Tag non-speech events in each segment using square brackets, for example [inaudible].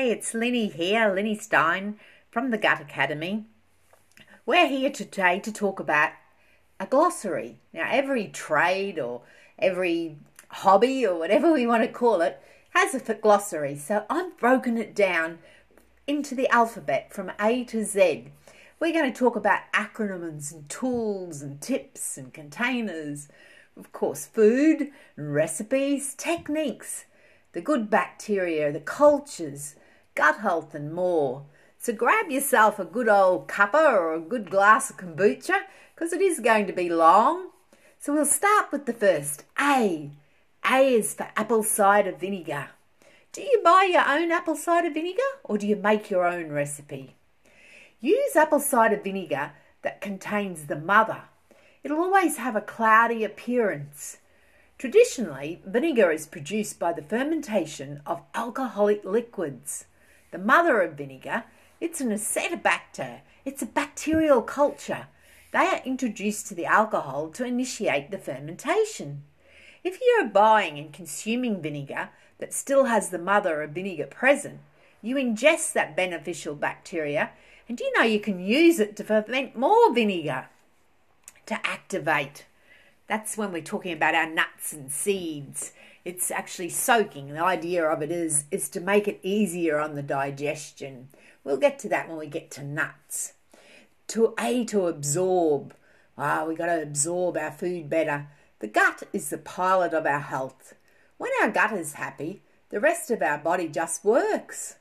Hey, it's Lenny here, Lenny Stein from the Gut Academy. We're here today to talk about a glossary. Now, every trade or every hobby or whatever we want to call it has a glossary. So I've broken it down into the alphabet from A to Z. We're going to talk about acronyms and tools and tips and containers, of course, food, recipes, techniques, the good bacteria, the cultures, gut health, and more. So grab yourself a good old cuppa or a good glass of kombucha because it is going to be long. So we'll start with the first A. A is for apple cider vinegar. Do you buy your own apple cider vinegar or do you make your own recipe? Use apple cider vinegar that contains the mother. It'll always have a cloudy appearance. Traditionally, vinegar is produced by the fermentation of alcoholic liquids. The mother of vinegar, it's an acetobacter. It's a bacterial culture. They are introduced to the alcohol to initiate the fermentation. If you are buying and consuming vinegar that still has the mother of vinegar present, you ingest that beneficial bacteria and you know you can use it to ferment more vinegar to activate that's when we're talking about our nuts and seeds. It's actually soaking. The idea of it is is to make it easier on the digestion. We'll get to that when we get to nuts. To A to absorb. Ah, we got to absorb our food better. The gut is the pilot of our health. When our gut is happy, the rest of our body just works.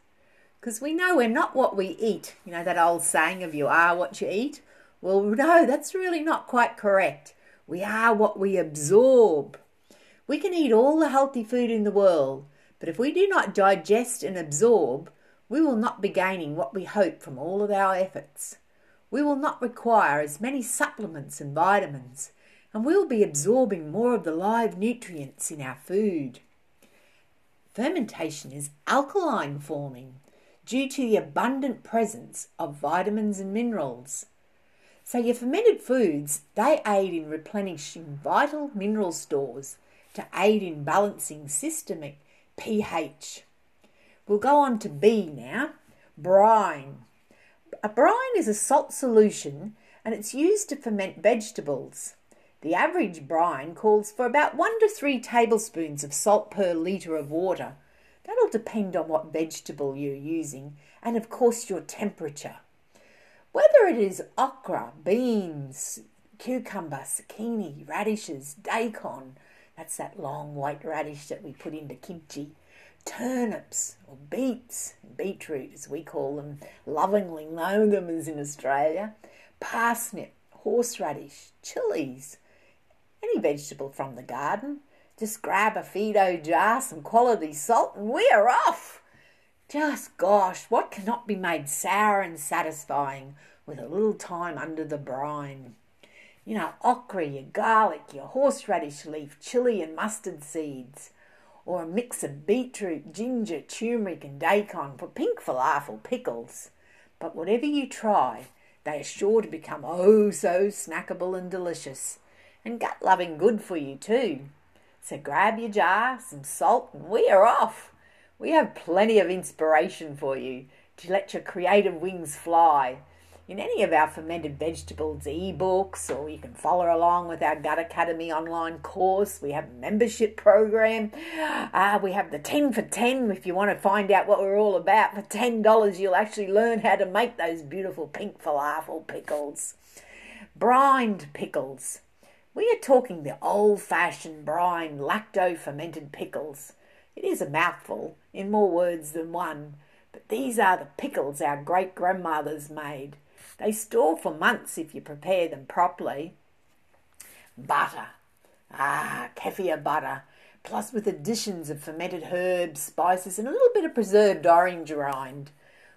Because we know we're not what we eat. You know that old saying of you are what you eat? Well, no, that's really not quite correct. We are what we absorb. We can eat all the healthy food in the world, but if we do not digest and absorb, we will not be gaining what we hope from all of our efforts. We will not require as many supplements and vitamins, and we will be absorbing more of the live nutrients in our food. Fermentation is alkaline forming due to the abundant presence of vitamins and minerals. So your fermented foods, they aid in replenishing vital mineral stores to aid in balancing systemic pH. We'll go on to B now. Brine. A brine is a salt solution and it's used to ferment vegetables. The average brine calls for about 1 to 3 tablespoons of salt per litre of water. That'll depend on what vegetable you're using and, of course, your temperature. Whether it is okra, beans, cucumber, zucchini, radishes, daikon, that's that long white radish that we put into kimchi, turnips or beets, beetroot as we call them, lovingly know them as in Australia, parsnip, horseradish, chilies, any vegetable from the garden. Just grab a Fido jar, some quality salt, and we're off. Just gosh, what cannot be made sour and satisfying with a little time under the brine? You know, okra, your garlic, your horseradish leaf, chili and mustard seeds, or a mix of beetroot, ginger, turmeric, and daikon for pink falafel pickles. But whatever you try, they are sure to become oh so snackable and delicious, and gut loving good for you too. So grab your jar, some salt, and we are off. We have plenty of inspiration for you to let your creative wings fly. In any of our fermented vegetables ebooks, or you can follow along with our Gut Academy online course. We have a membership program. Uh, we have the 10 for 10 if you want to find out what we're all about. For $10, you'll actually learn how to make those beautiful pink falafel pickles. Brined pickles. We are talking the old fashioned brine lacto fermented pickles. It is a mouthful, in more words than one, but these are the pickles our great grandmothers made. They store for months if you prepare them properly. Butter. Ah, kefir butter, plus with additions of fermented herbs, spices, and a little bit of preserved orange rind.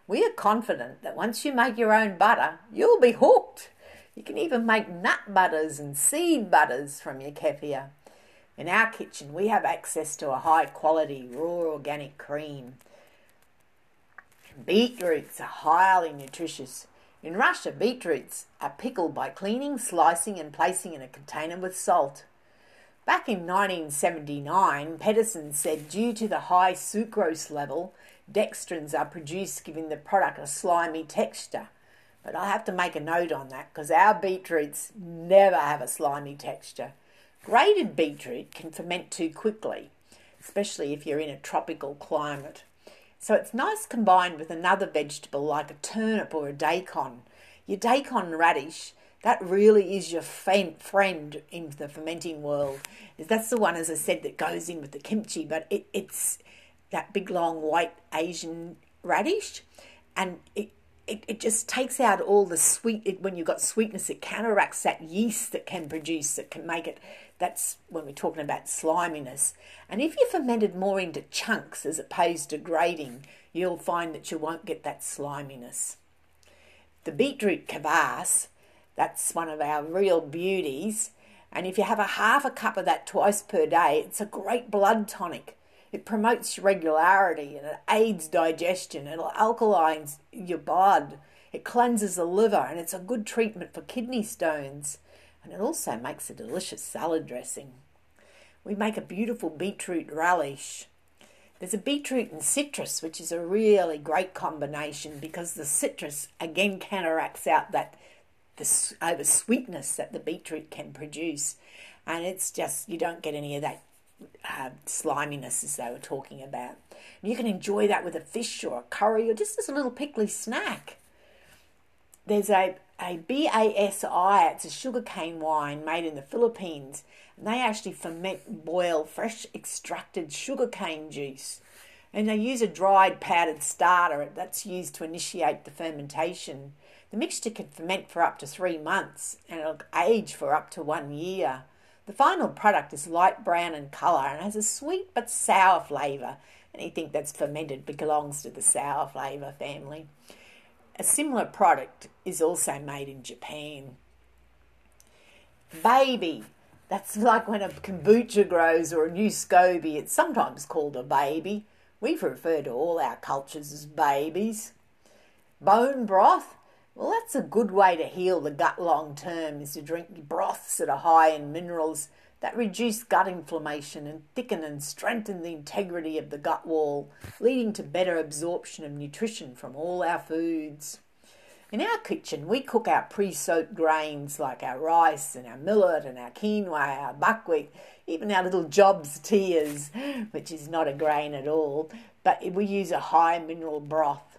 We are confident that once you make your own butter, you'll be hooked. You can even make nut butters and seed butters from your kefir. In our kitchen, we have access to a high quality raw organic cream. Beetroots are highly nutritious. In Russia, beetroots are pickled by cleaning, slicing, and placing in a container with salt. Back in 1979, Pederson said due to the high sucrose level, dextrins are produced giving the product a slimy texture. But I have to make a note on that because our beetroots never have a slimy texture. Grated beetroot can ferment too quickly, especially if you're in a tropical climate. So it's nice combined with another vegetable like a turnip or a daikon. Your daikon radish, that really is your friend in the fermenting world. That's the one, as I said, that goes in with the kimchi, but it, it's that big long white Asian radish, and it, it, it just takes out all the sweet. It, when you've got sweetness, it counteracts that yeast that can produce that can make it that's when we're talking about sliminess. And if you ferment it more into chunks as opposed to grating, you'll find that you won't get that sliminess. The beetroot kvass, that's one of our real beauties. And if you have a half a cup of that twice per day, it's a great blood tonic. It promotes regularity and it aids digestion. It alkalines your blood. It cleanses the liver and it's a good treatment for kidney stones and it also makes a delicious salad dressing. We make a beautiful beetroot relish. There's a beetroot and citrus, which is a really great combination because the citrus again counteracts out that the over sweetness that the beetroot can produce, and it's just you don't get any of that uh, sliminess as they were talking about. And you can enjoy that with a fish or a curry or just as a little pickly snack. There's a a BASI, it's a sugarcane wine made in the Philippines. And they actually ferment, boil fresh extracted sugarcane juice. And they use a dried powdered starter that's used to initiate the fermentation. The mixture can ferment for up to three months and it'll age for up to one year. The final product is light brown in colour and has a sweet but sour flavour. Anything that's fermented belongs to the sour flavour family. A similar product is also made in Japan. Baby. That's like when a kombucha grows or a new SCOBY. It's sometimes called a baby. We refer to all our cultures as babies. Bone broth. Well, that's a good way to heal the gut long term is to drink broths that are high in minerals that reduce gut inflammation and thicken and strengthen the integrity of the gut wall, leading to better absorption of nutrition from all our foods. In our kitchen, we cook our pre soaked grains like our rice and our millet and our quinoa, our buckwheat, even our little Jobs tears, [laughs] which is not a grain at all, but we use a high mineral broth.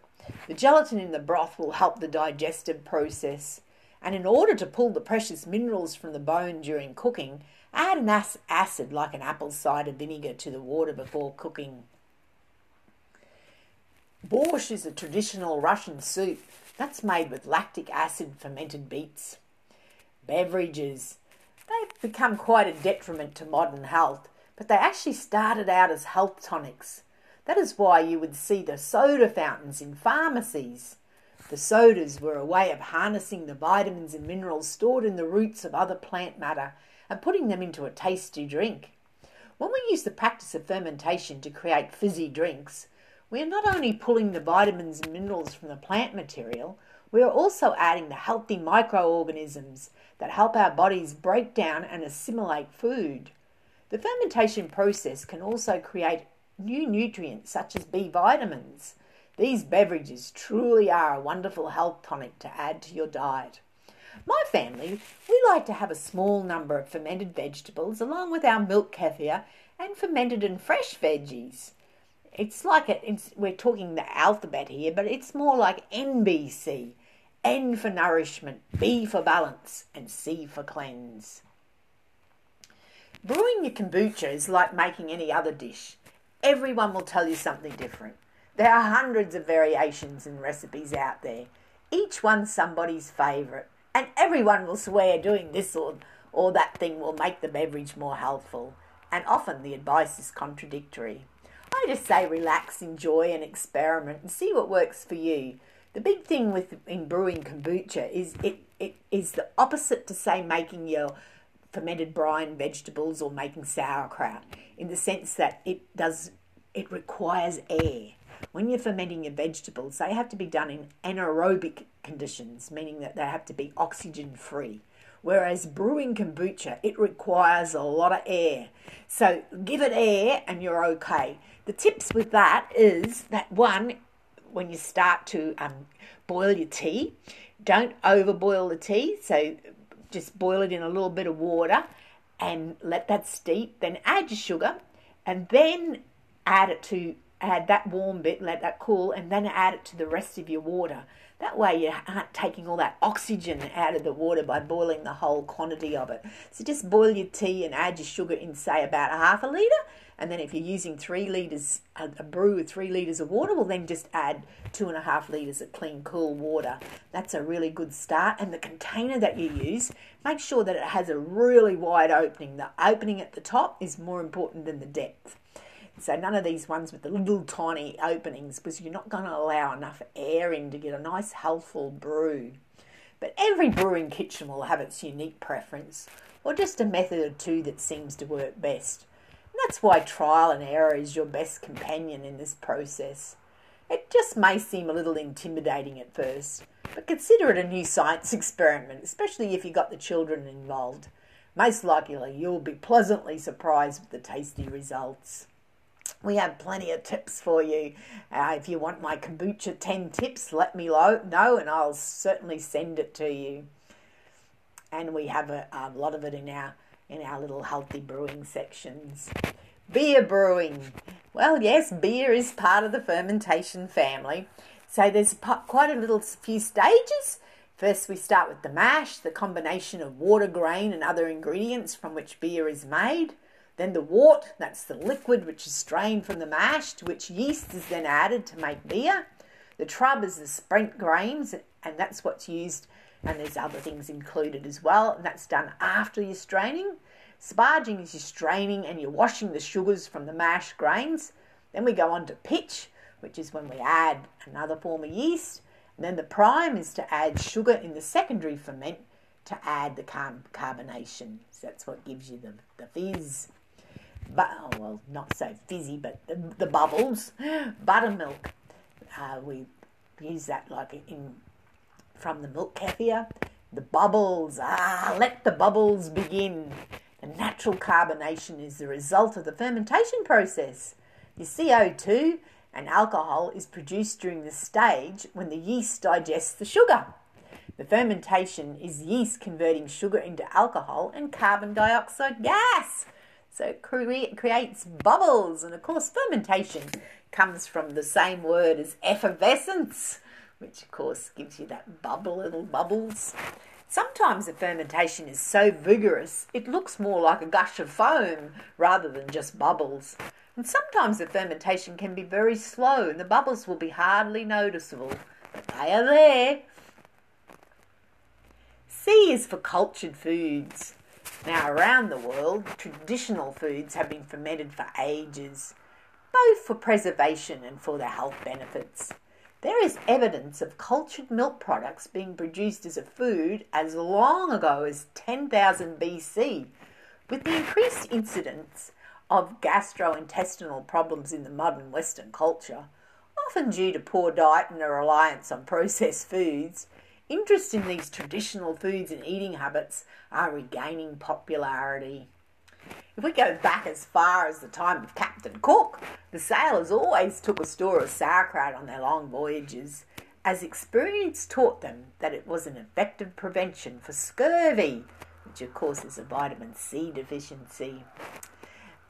The gelatin in the broth will help the digestive process. And in order to pull the precious minerals from the bone during cooking, Add an acid like an apple cider vinegar to the water before cooking. Borscht is a traditional Russian soup that's made with lactic acid fermented beets. Beverages. They've become quite a detriment to modern health, but they actually started out as health tonics. That is why you would see the soda fountains in pharmacies. The sodas were a way of harnessing the vitamins and minerals stored in the roots of other plant matter and putting them into a tasty drink. When we use the practice of fermentation to create fizzy drinks, we are not only pulling the vitamins and minerals from the plant material, we are also adding the healthy microorganisms that help our bodies break down and assimilate food. The fermentation process can also create new nutrients such as B vitamins. These beverages truly are a wonderful health tonic to add to your diet. My family, we like to have a small number of fermented vegetables along with our milk kefir and fermented and fresh veggies. It's like a, it's, we're talking the alphabet here, but it's more like NBC. N for nourishment, B for balance, and C for cleanse. Brewing your kombucha is like making any other dish. Everyone will tell you something different. There are hundreds of variations and recipes out there, each one somebody's favourite and everyone will swear doing this or, or that thing will make the beverage more healthful, and often the advice is contradictory. I just say relax, enjoy, and experiment and see what works for you. The big thing with in brewing kombucha is it, it is the opposite to say making your fermented brine vegetables or making sauerkraut in the sense that it does it requires air when you're fermenting your vegetables, they have to be done in anaerobic conditions, meaning that they have to be oxygen free. Whereas brewing kombucha, it requires a lot of air. So give it air and you're okay. The tips with that is that one, when you start to um, boil your tea, don't overboil the tea. So just boil it in a little bit of water and let that steep. Then add your sugar and then add it to add that warm bit, let that cool, and then add it to the rest of your water. That way, you aren't taking all that oxygen out of the water by boiling the whole quantity of it. So, just boil your tea and add your sugar in, say, about a half a litre. And then, if you're using three litres, a, a brew with three litres of water, well, then just add two and a half litres of clean, cool water. That's a really good start. And the container that you use, make sure that it has a really wide opening. The opening at the top is more important than the depth. So none of these ones with the little tiny openings because you're not going to allow enough air in to get a nice healthful brew. But every brewing kitchen will have its unique preference or just a method or two that seems to work best. That's why trial and error is your best companion in this process. It just may seem a little intimidating at first, but consider it a new science experiment, especially if you've got the children involved. Most likely, you'll be pleasantly surprised with the tasty results we have plenty of tips for you. Uh, if you want my kombucha 10 tips, let me know and I'll certainly send it to you. And we have a, a lot of it in our in our little healthy brewing sections. Beer brewing. Well, yes, beer is part of the fermentation family. So there's quite a little few stages. First, we start with the mash, the combination of water, grain, and other ingredients from which beer is made. Then the wort, that's the liquid which is strained from the mash, to which yeast is then added to make beer. The trub is the spent grains, and that's what's used, and there's other things included as well, and that's done after your straining. Sparging is your straining and you're washing the sugars from the mash grains. Then we go on to pitch, which is when we add another form of yeast. And then the prime is to add sugar in the secondary ferment to add the carbonation. So that's what gives you the, the fizz but oh, well, not so fizzy, but the, the bubbles, [gasps] buttermilk. Uh, we use that like in from the milk kefir. The bubbles, ah, let the bubbles begin. The natural carbonation is the result of the fermentation process. The CO2 and alcohol is produced during the stage when the yeast digests the sugar. The fermentation is yeast converting sugar into alcohol and carbon dioxide gas. So it cre- creates bubbles. And of course, fermentation comes from the same word as effervescence, which of course gives you that bubble, little bubbles. Sometimes the fermentation is so vigorous it looks more like a gush of foam rather than just bubbles. And sometimes the fermentation can be very slow and the bubbles will be hardly noticeable, but they are there. C is for cultured foods. Now, around the world, traditional foods have been fermented for ages, both for preservation and for their health benefits. There is evidence of cultured milk products being produced as a food as long ago as 10,000 BC, with the increased incidence of gastrointestinal problems in the modern Western culture, often due to poor diet and a reliance on processed foods interest in these traditional foods and eating habits are regaining popularity. If we go back as far as the time of Captain Cook, the sailors always took a store of sauerkraut on their long voyages, as experience taught them that it was an effective prevention for scurvy, which of course is a vitamin C deficiency.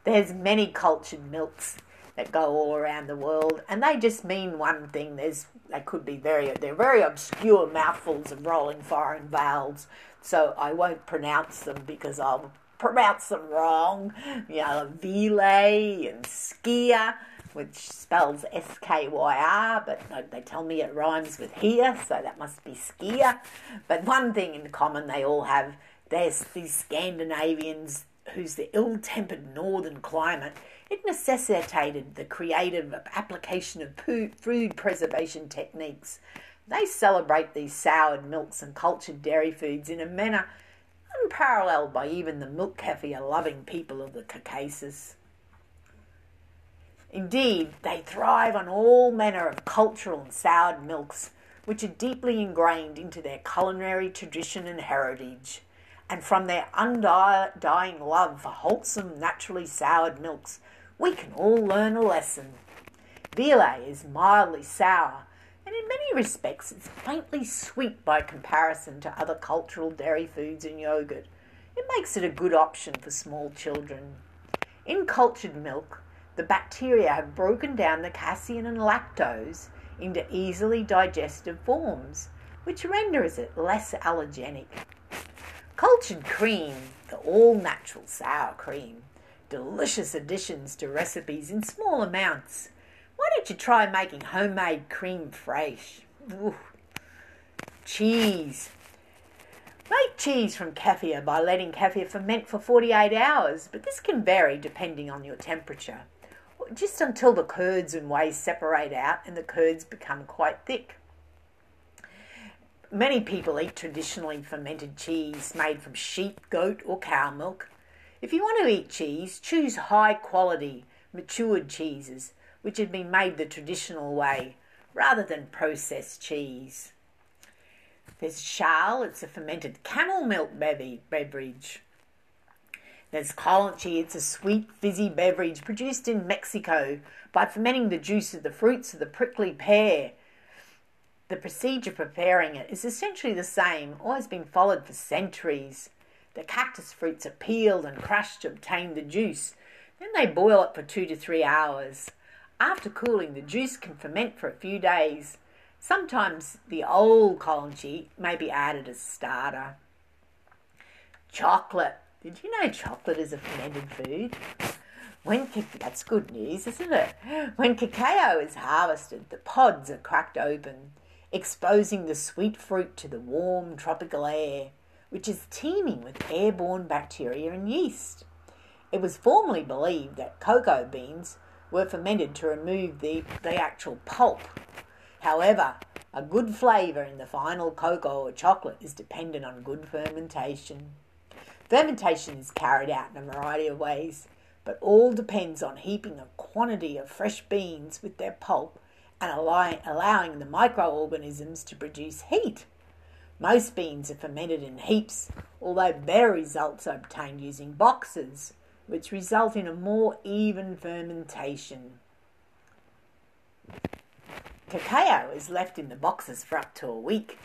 There's many cultured milks that go all around the world, and they just mean one thing. There's they could be very they're very obscure mouthfuls of rolling foreign vowels, so I won't pronounce them because I'll pronounce them wrong. You know, Viili and Skia, which spells S K Y R, but they tell me it rhymes with here, so that must be Skia. But one thing in common they all have. There's these Scandinavians whose the ill-tempered northern climate it necessitated the creative application of food preservation techniques. They celebrate these soured milks and cultured dairy foods in a manner unparalleled by even the milk kefir loving people of the Caucasus. Indeed, they thrive on all manner of cultural and soured milks, which are deeply ingrained into their culinary tradition and heritage. and from their undying love for wholesome, naturally soured milks, we can all learn a lesson. Viili is mildly sour, and in many respects it's faintly sweet by comparison to other cultural dairy foods and yogurt. It makes it a good option for small children. In cultured milk, the bacteria have broken down the casein and lactose into easily digestive forms, which renders it less allergenic. Cultured cream, the all natural sour cream, delicious additions to recipes in small amounts. Why don't you try making homemade cream fraiche? Ooh. Cheese. Make cheese from kefir by letting kefir ferment for 48 hours, but this can vary depending on your temperature just until the curds and whey separate out and the curds become quite thick. Many people eat traditionally fermented cheese made from sheep, goat, or cow milk. If you want to eat cheese, choose high quality, matured cheeses which had been made the traditional way rather than processed cheese. There's Chal, it's a fermented camel milk beverage. There's Colonche, it's a sweet, fizzy beverage produced in Mexico by fermenting the juice of the fruits of the prickly pear. The procedure preparing it is essentially the same, always been followed for centuries. The cactus fruits are peeled and crushed to obtain the juice. Then they boil it for two to three hours. After cooling, the juice can ferment for a few days. Sometimes the old Colonche may be added as starter. Chocolate. Did you know chocolate is a fermented food? When that's good news, isn't it? When cacao is harvested, the pods are cracked open, exposing the sweet fruit to the warm tropical air, which is teeming with airborne bacteria and yeast. It was formerly believed that cocoa beans were fermented to remove the, the actual pulp. However, a good flavour in the final cocoa or chocolate is dependent on good fermentation. Fermentation is carried out in a variety of ways, but all depends on heaping a quantity of fresh beans with their pulp and allowing the microorganisms to produce heat. Most beans are fermented in heaps, although better results are obtained using boxes, which result in a more even fermentation. Cacao is left in the boxes for up to a week.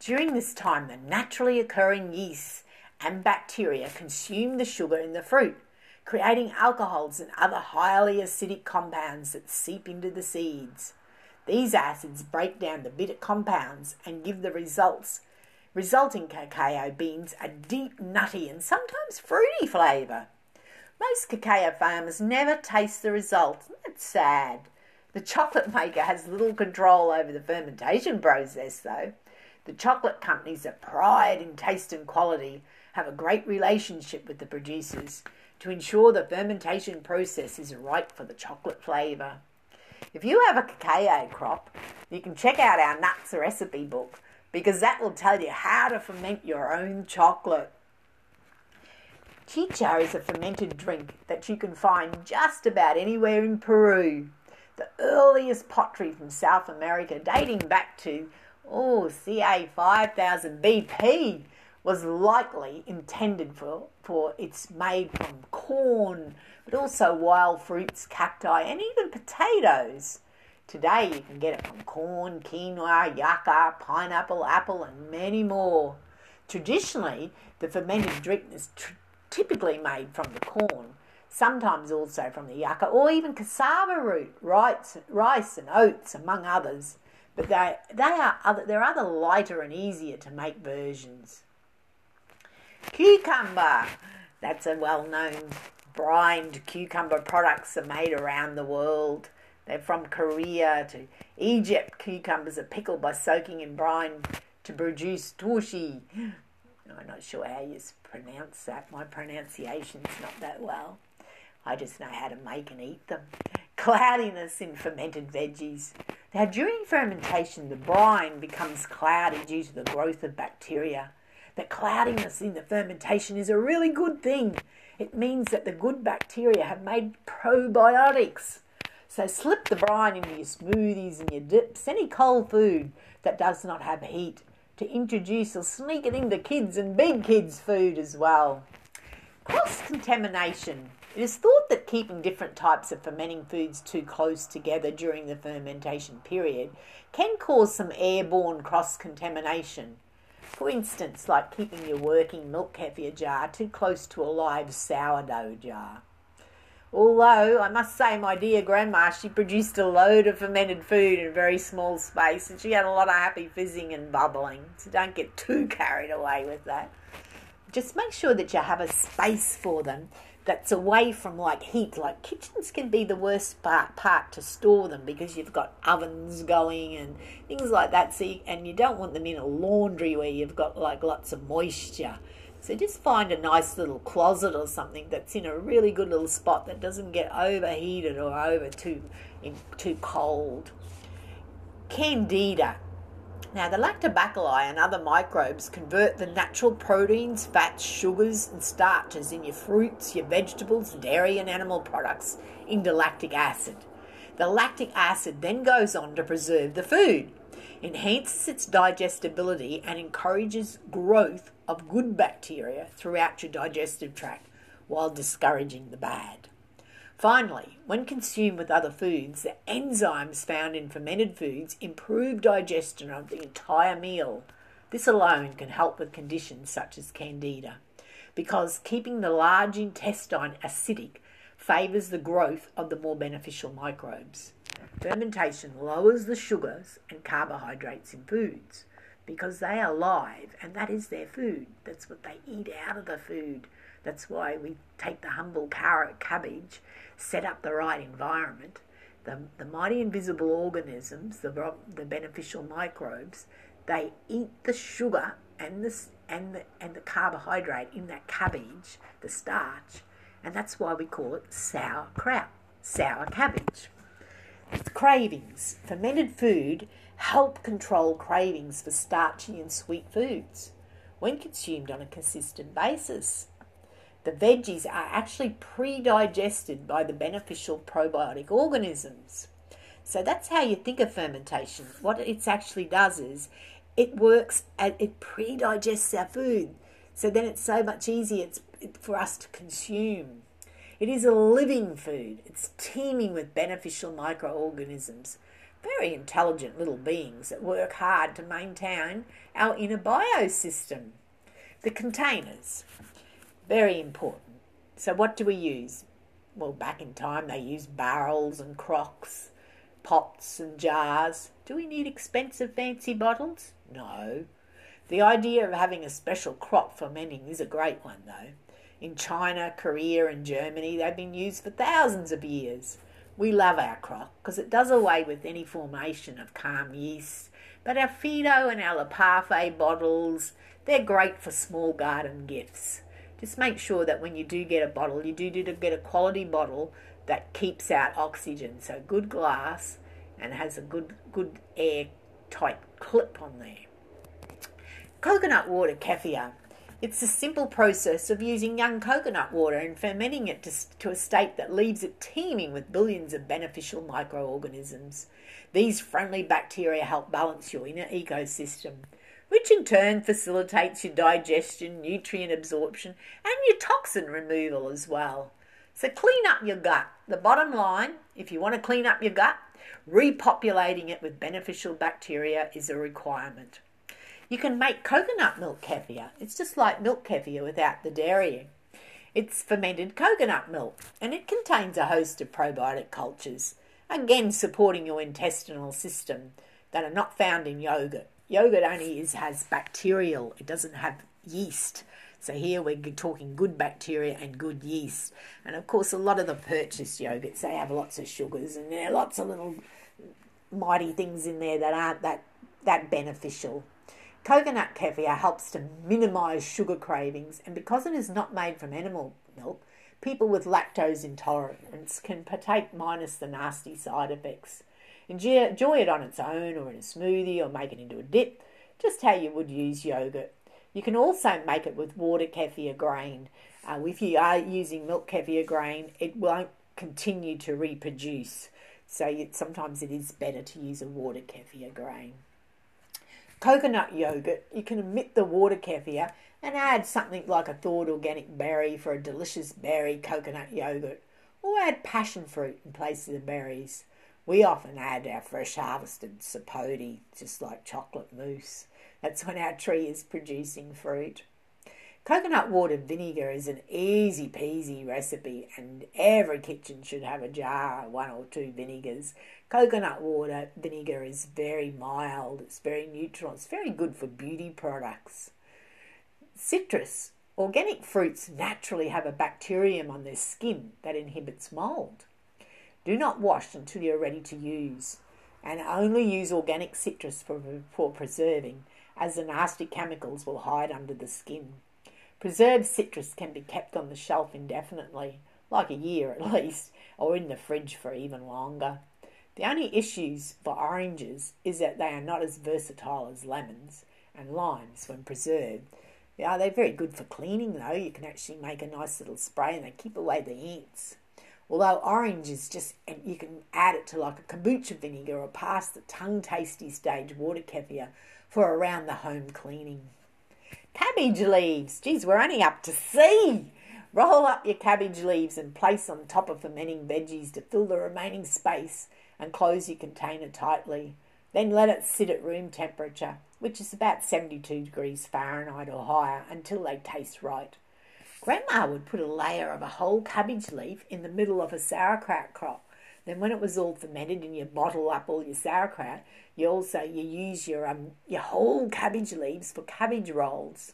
During this time, the naturally occurring yeasts and bacteria consume the sugar in the fruit, creating alcohols and other highly acidic compounds that seep into the seeds. These acids break down the bitter compounds and give the results, resulting cacao beans a deep, nutty, and sometimes fruity flavour. Most cacao farmers never taste the result. That's sad. The chocolate maker has little control over the fermentation process, though. The chocolate companies that pride in taste and quality have a great relationship with the producers to ensure the fermentation process is right for the chocolate flavour. If you have a cacao crop, you can check out our nuts recipe book because that will tell you how to ferment your own chocolate. Chicha is a fermented drink that you can find just about anywhere in Peru. The earliest pottery from South America, dating back to oh ca 5000 BP, was likely intended for, for it's made from corn, but also wild fruits, cacti, and even potatoes. Today you can get it from corn, quinoa, yucca, pineapple, apple, and many more. Traditionally, the fermented drink is tr- typically made from the corn, sometimes also from the yucca, or even cassava root, rice, rice and oats, among others. But they, they are other, there are other lighter and easier to make versions. Cucumber. That's a well known brined cucumber products are made around the world. They're from Korea to Egypt. Cucumbers are pickled by soaking in brine to produce turshi. I'm not sure how you pronounce that. My pronunciation's not that well. I just know how to make and eat them. [laughs] Cloudiness in fermented veggies. Now, during fermentation, the brine becomes cloudy due to the growth of bacteria. The cloudiness in the fermentation is a really good thing. It means that the good bacteria have made probiotics. So slip the brine into your smoothies and your dips, any cold food that does not have heat to introduce or sneak it into kids and big kids' food as well. Cross contamination. It is thought that keeping different types of fermenting foods too close together during the fermentation period can cause some airborne cross contamination. For instance, like keeping your working milk kefir jar too close to a live sourdough jar. Although I must say, my dear grandma, she produced a load of fermented food in a very small space and she had a lot of happy fizzing and bubbling. So don't get too carried away with that. Just make sure that you have a space for them that's away from like heat. Like kitchens can be the worst part, part to store them because you've got ovens going and things like that. You, and you don't want them in a laundry where you've got like lots of moisture. So just find a nice little closet or something that's in a really good little spot that doesn't get overheated or over too in, too cold. Candida. Now, the lactobacilli and other microbes convert the natural proteins, fats, sugars, and starches in your fruits, your vegetables, dairy, and animal products into lactic acid. The lactic acid then goes on to preserve the food enhances its digestibility, and encourages growth of good bacteria throughout your digestive tract while discouraging the bad. Finally, when consumed with other foods, the enzymes found in fermented foods improve digestion of the entire meal. This alone can help with conditions such as candida, because keeping the large intestine acidic favours the growth of the more beneficial microbes. Fermentation lowers the sugars and carbohydrates in foods because they are live and that is their food. That's what they eat out of the food. That's why we take the humble carrot cabbage, set up the right environment. The, the mighty invisible organisms, the, the beneficial microbes, they eat the sugar and the, and, the, and the carbohydrate in that cabbage, the starch, and that's why we call it sauerkraut, sour cabbage. Cravings. Fermented food help control cravings for starchy and sweet foods when consumed on a consistent basis. The veggies are actually pre-digested by the beneficial probiotic organisms. So that's how you think of fermentation. What it actually does is it works and it pre-digests our food. So then it's so much easier for us to consume. It is a living food. It's teeming with beneficial microorganisms, very intelligent little beings that work hard to maintain our inner biosystem. The containers, very important. So, what do we use? Well, back in time, they used barrels and crocks, pots and jars. Do we need expensive, fancy bottles? No. The idea of having a special crock for fermenting is a great one, though. In China, Korea, and Germany, they've been used for thousands of years. We love our crock because it does away with any formation of kahm yeast. But our Fido and our Parfait bottles, they're great for small garden gifts. Just make sure that when you do get a bottle, you do get a quality bottle that keeps out oxygen. So good glass and has a good good airtight clip on there. Coconut water kefir. It's a simple process of using young coconut water and fermenting it to, to a state that leaves it teeming with billions of beneficial microorganisms. These friendly bacteria help balance your inner ecosystem, which in turn facilitates your digestion, nutrient absorption, and your toxin removal as well. So clean up your gut. The bottom line, if you want to clean up your gut, repopulating it with beneficial bacteria is a requirement. You can make coconut milk kefir. It's just like milk kefir without the dairy. It's fermented coconut milk and it contains a host of probiotic cultures, again supporting your intestinal system that are not found in yogurt. Yogurt only is, has bacterial, it doesn't have yeast. So here we're talking good bacteria and good yeast. And of course, a lot of the purchased yogurts, they have lots of sugars and there are lots of little mighty things in there that aren't that, that beneficial. Coconut kefir helps to minimize sugar cravings, and because it is not made from animal milk, people with lactose intolerance can partake minus the nasty side effects. Enjoy it on its own or in a smoothie or make it into a dip, just how you would use yogurt. You can also make it with water kefir grain. Uh, if you are using milk kefir grain, it won't continue to reproduce. So sometimes it is better to use a water kefir grain. Coconut yogurt, you can omit the water kefir and add something like a thawed organic berry for a delicious berry coconut yogurt, or add passion fruit in place of the berries. We often add our fresh harvested sapote, just like chocolate mousse. That's when our tree is producing fruit. Coconut water vinegar is an easy peasy recipe, and every kitchen should have a jar, one or two vinegars. Coconut water vinegar is very mild, it's very neutral, it's very good for beauty products. Citrus. Organic fruits naturally have a bacterium on their skin that inhibits mold. Do not wash until you're ready to use, and only use organic citrus for, for preserving, as the nasty chemicals will hide under the skin. Preserved citrus can be kept on the shelf indefinitely, like a year at [laughs] least, or in the fridge for even longer. The only issues for oranges is that they are not as versatile as lemons and limes when preserved. Yeah, they're very good for cleaning though. You can actually make a nice little spray and they keep away the ants. Although orange is just, you can add it to like a kombucha vinegar or past the tongue tasty stage water kefir for around the home cleaning. Cabbage leaves. Geez, we're only up to C. Roll up your cabbage leaves and place on top of fermenting veggies to fill the remaining space and close your container tightly. Then let it sit at room temperature, which is about 72 degrees Fahrenheit or higher, until they taste right. Grandma would put a layer of a whole cabbage leaf in the middle of a sauerkraut crop. Then, when it was all fermented and you bottle up all your sauerkraut, you also you use your um your whole cabbage leaves for cabbage rolls.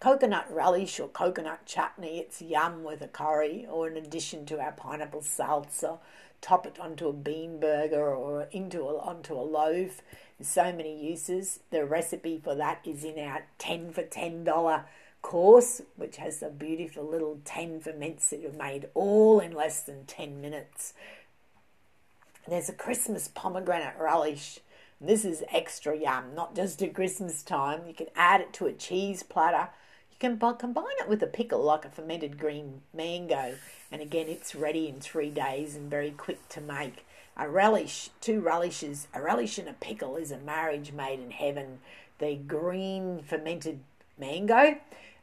Coconut relish or coconut chutney, it's yum with a curry or in addition to our pineapple salsa top it onto a bean burger or into a, onto a loaf. There's so many uses. The recipe for that is in our 10 for $10 course, which has a beautiful little 10 ferments that are made all in less than 10 minutes. There's a Christmas pomegranate relish. This is extra yum, not just at Christmas time. You can add it to a cheese platter You can combine it with a pickle like a fermented green mango, and again, it's ready in three days and very quick to make. A relish, two relishes, a relish and a pickle is a marriage made in heaven. The green fermented mango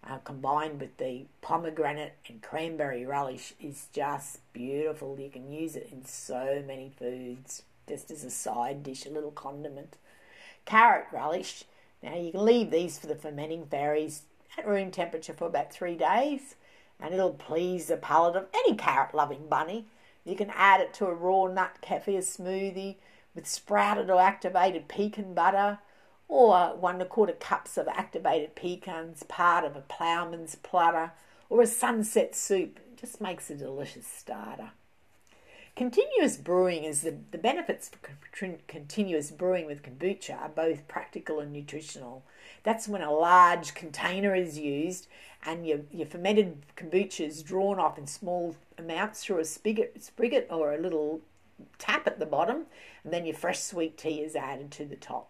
uh, combined with the pomegranate and cranberry relish is just beautiful. You can use it in so many foods, just as a side dish, a little condiment. Carrot relish. Now you can leave these for the fermenting berries at room temperature for about three days, and it'll please the palate of any carrot loving bunny. You can add it to a raw nut kefir smoothie with sprouted or activated pecan butter, or one and a quarter cups of activated pecans, part of a ploughman's platter, or a sunset soup. It just makes a delicious starter. Continuous brewing is the, the benefits for continuous brewing with kombucha are both practical and nutritional. That's when a large container is used and your, your fermented kombucha is drawn off in small amounts through a spigot, spigot or a little tap at the bottom, and then your fresh sweet tea is added to the top.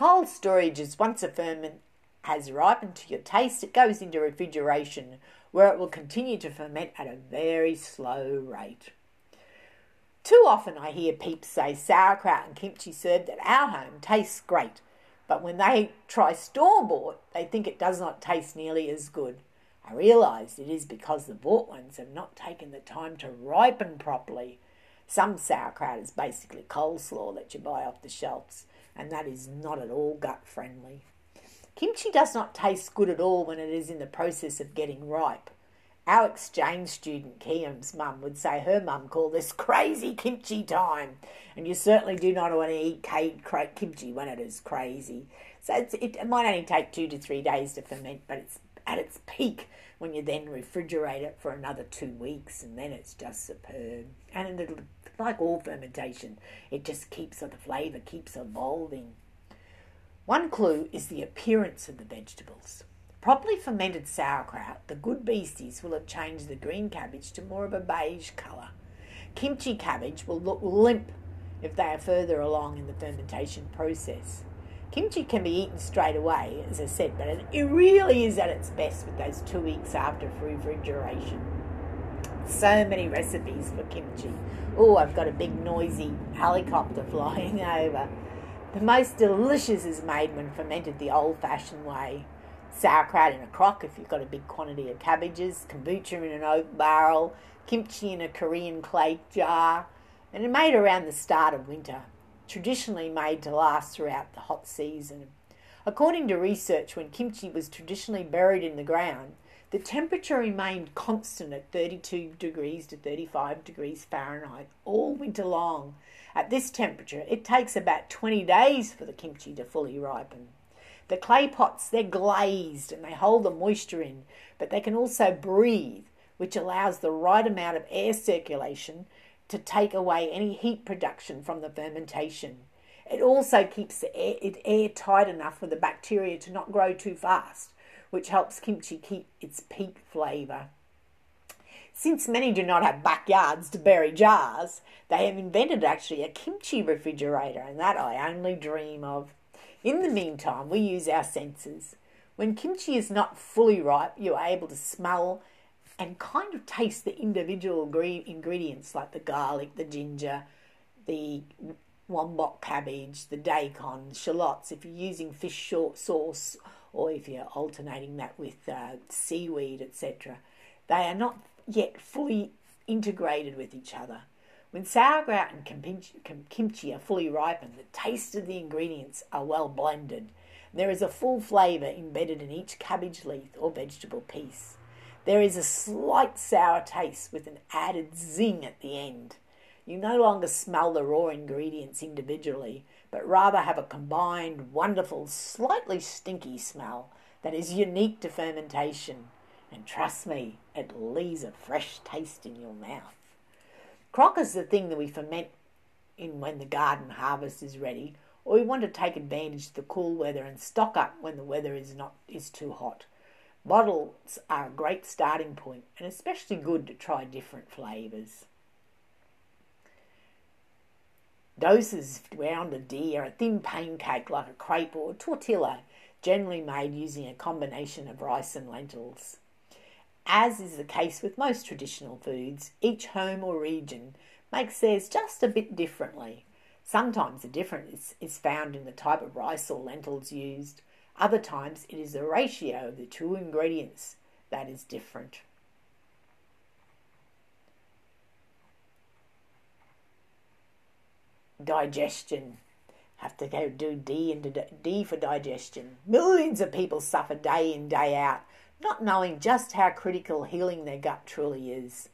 Cold storage is once a ferment has ripened to your taste, it goes into refrigeration where it will continue to ferment at a very slow rate. Too often I hear peeps say sauerkraut and kimchi served at our home tastes great, but when they try store bought, they think it does not taste nearly as good. I realise it is because the bought ones have not taken the time to ripen properly. Some sauerkraut is basically coleslaw that you buy off the shelves, and that is not at all gut friendly. Kimchi does not taste good at all when it is in the process of getting ripe. Our exchange student Kiam's mum would say her mum called this [laughs] crazy kimchi time, and you certainly do not want to eat kimchi when it is crazy. So it, it might only take two to three days to ferment, but it's at its peak when you then refrigerate it for another two weeks, and then it's just superb. And it'll, like all fermentation, it just keeps the flavour keeps evolving. One clue is the appearance of the vegetables. Properly fermented sauerkraut, the good beasties will have changed the green cabbage to more of a beige colour. Kimchi cabbage will look limp if they are further along in the fermentation process. Kimchi can be eaten straight away, as I said, but it really is at its best with those two weeks after refrigeration. So many recipes for kimchi. Oh, I've got a big noisy helicopter [laughs] flying over. The most delicious is made when fermented the old fashioned way. Sauerkraut in a crock if you've got a big quantity of cabbages, kombucha in an oak barrel, kimchi in a Korean clay jar, and it made around the start of winter, traditionally made to last throughout the hot season. According to research, when kimchi was traditionally buried in the ground, the temperature remained constant at 32 degrees to 35 degrees Fahrenheit all winter long. At this temperature, it takes about 20 days for the kimchi to fully ripen. The clay pots, they're glazed and they hold the moisture in, but they can also breathe, which allows the right amount of air circulation to take away any heat production from the fermentation. It also keeps the air, it airtight enough for the bacteria to not grow too fast which helps kimchi keep its peak flavour. Since many do not have backyards to bury jars, they have invented actually a kimchi refrigerator, and that I only dream of. In the meantime, we use our senses. When kimchi is not fully ripe, you are able to smell and kind of taste the individual ingredients like the garlic, the ginger, the wombok cabbage, the daikon, shallots. If you're using fish short sauce or if you're alternating that with uh, seaweed, etc., they are not yet fully integrated with each other. When sauerkraut and kimchi are fully ripened, the taste of the ingredients are well blended. There is a full flavour embedded in each cabbage leaf or vegetable piece. There is a slight sour taste with an added zing at the end. You no longer smell the raw ingredients individually, but rather have a combined, wonderful, slightly stinky smell that is unique to fermentation. And trust me, it leaves a fresh taste in your mouth. Crock is the thing that we ferment in when the garden harvest is ready, or we want to take advantage of the cool weather and stock up when the weather is not is too hot. Bottles are a great starting point and especially good to try different flavours. Dosas round a a D are a thin pancake like a crepe or a tortilla, generally made using a combination of rice and lentils. As is the case with most traditional foods, each home or region makes theirs just a bit differently. Sometimes the difference is found in the type of rice or lentils used. Other times it is the ratio of the two ingredients that is different. Digestion. Have to go do D into D for digestion. Millions of people suffer day in, day out, not knowing just how critical healing their gut truly is.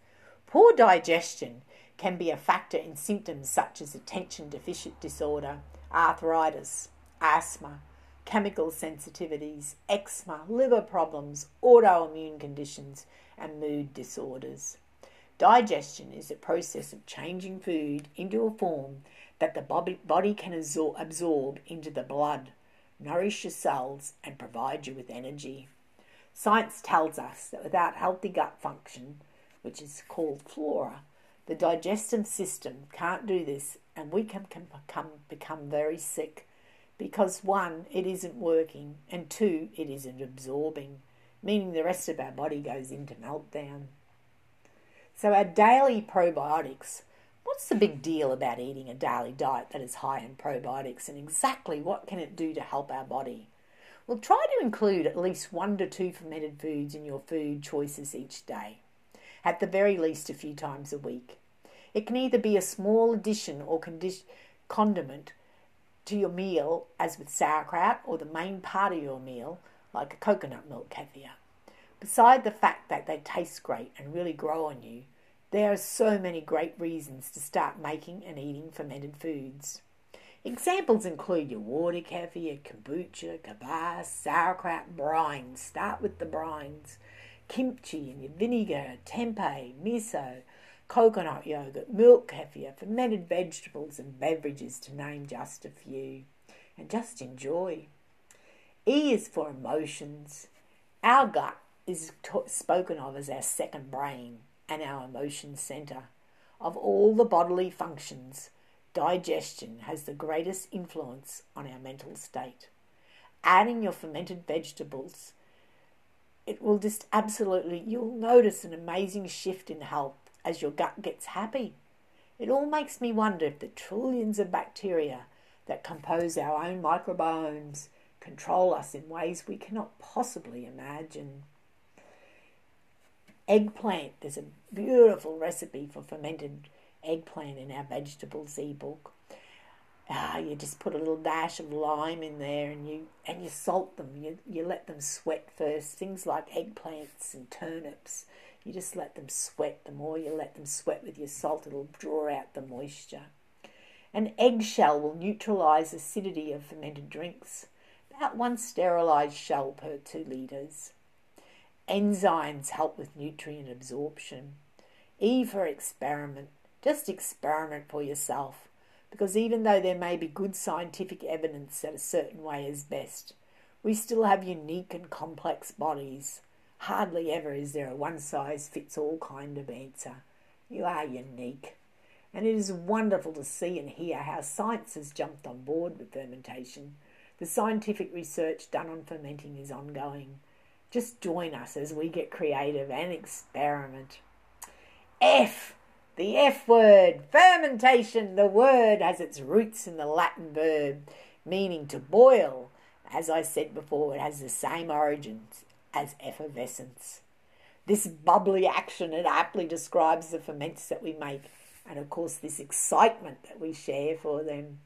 Poor digestion can be a factor in symptoms such as attention deficit disorder, arthritis, asthma, chemical sensitivities, eczema, liver problems, autoimmune conditions, and mood disorders. Digestion is the process of changing food into a form that the body can absorb into the blood, nourish your cells, and provide you with energy. Science tells us that without healthy gut function, which is called flora, the digestive system can't do this, and we can, can become, become very sick because one, it isn't working, and two, it isn't absorbing, meaning the rest of our body goes into meltdown. So, our daily probiotics What's the big deal about eating a daily diet that is high in probiotics and exactly what can it do to help our body? Well, try to include at least one to two fermented foods in your food choices each day, at the very least a few times a week. It can either be a small addition or condi- condiment to your meal, as with sauerkraut, or the main part of your meal, like a coconut milk kefir. Beside the fact that they taste great and really grow on you, there are so many great reasons to start making and eating fermented foods. Examples include your water kefir, kombucha, kvass, sauerkraut, brines. Start with the brines. Kimchi and your vinegar, tempeh, miso, coconut yogurt, milk kefir, fermented vegetables and beverages to name just a few. And just enjoy. E is for emotions. Our gut is t- spoken of as our second brain and our emotion center. Of all the bodily functions, digestion has the greatest influence on our mental state. Adding your fermented vegetables, it will just absolutely, you'll notice an amazing shift in health as your gut gets happy. It all makes me wonder if the trillions of bacteria that compose our own microbiomes, control us in ways we cannot possibly imagine. Eggplant, there's a beautiful recipe for fermented eggplant in our vegetables ebook. Ah, you just put a little dash of lime in there and you and you salt them. You you let them sweat first. Things like eggplants and turnips. You just let them sweat. The more you let them sweat with your salt, it'll draw out the moisture. An eggshell will neutralise acidity of fermented drinks. About one sterilised shell per two litres. Enzymes help with nutrient absorption. E for experiment. Just experiment for yourself because even though there may be good scientific evidence that a certain way is best, we still have unique and complex bodies. Hardly ever is there a one size fits all kind of answer. You are unique. And it is wonderful to see and hear how science has jumped on board with fermentation. The scientific research done on fermenting is ongoing. Just join us as we get creative and experiment. F the F word, fermentation, the word has its roots in the Latin verb meaning to boil. As I said before, it has the same origins as effervescence. This bubbly action, it aptly describes the ferments that we make, and of course, this excitement that we share for them.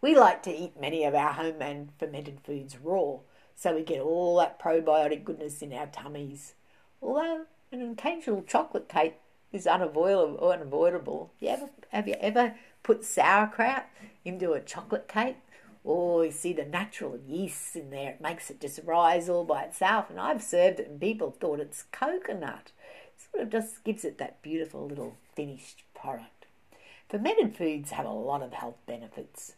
We like to eat many of our homemade fermented foods raw, so we get all that probiotic goodness in our tummies. Although an occasional chocolate cake is unavoidable. You ever have you ever put sauerkraut into a chocolate cake? Oh, you see the natural yeast in there, it makes it just rise all by itself. And I've served it, and people thought it's coconut. It sort of just gives it that beautiful little finished product. Fermented foods have a lot of health benefits.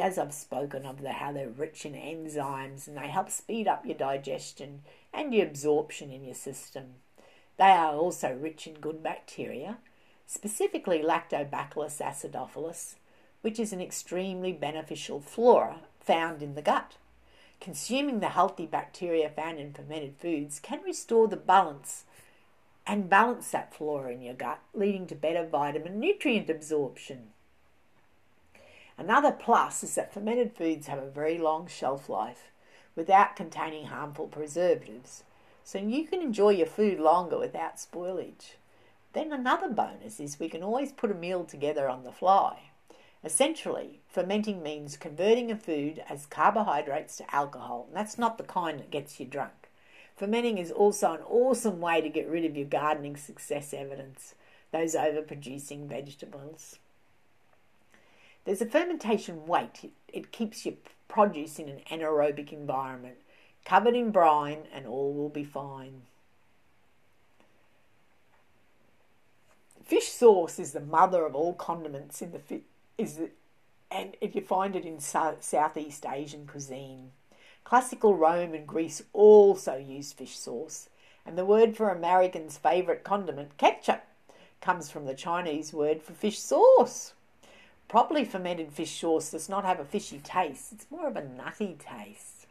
As I've spoken of the, how they're rich in enzymes and they help speed up your digestion and your absorption in your system. They are also rich in good bacteria, specifically Lactobacillus acidophilus, which is an extremely beneficial flora found in the gut. Consuming the healthy bacteria found in fermented foods can restore the balance and balance that flora in your gut, leading to better vitamin nutrient absorption. Another plus is that fermented foods have a very long shelf life without containing harmful preservatives so you can enjoy your food longer without spoilage. Then another bonus is we can always put a meal together on the fly. Essentially, fermenting means converting a food as carbohydrates to alcohol, and that's not the kind that gets you drunk. Fermenting is also an awesome way to get rid of your gardening success evidence, those overproducing vegetables. There's a fermentation weight, it keeps your produce in an anaerobic environment covered in brine, and all will be fine. Fish sauce is the mother of all condiments in the is and if you find it in Southeast Asian cuisine. Classical Rome and Greece also used fish sauce, and the word for Americans' favourite condiment, ketchup, comes from the Chinese word for fish sauce. Properly fermented fish sauce does not have a fishy taste, it's more of a nutty taste.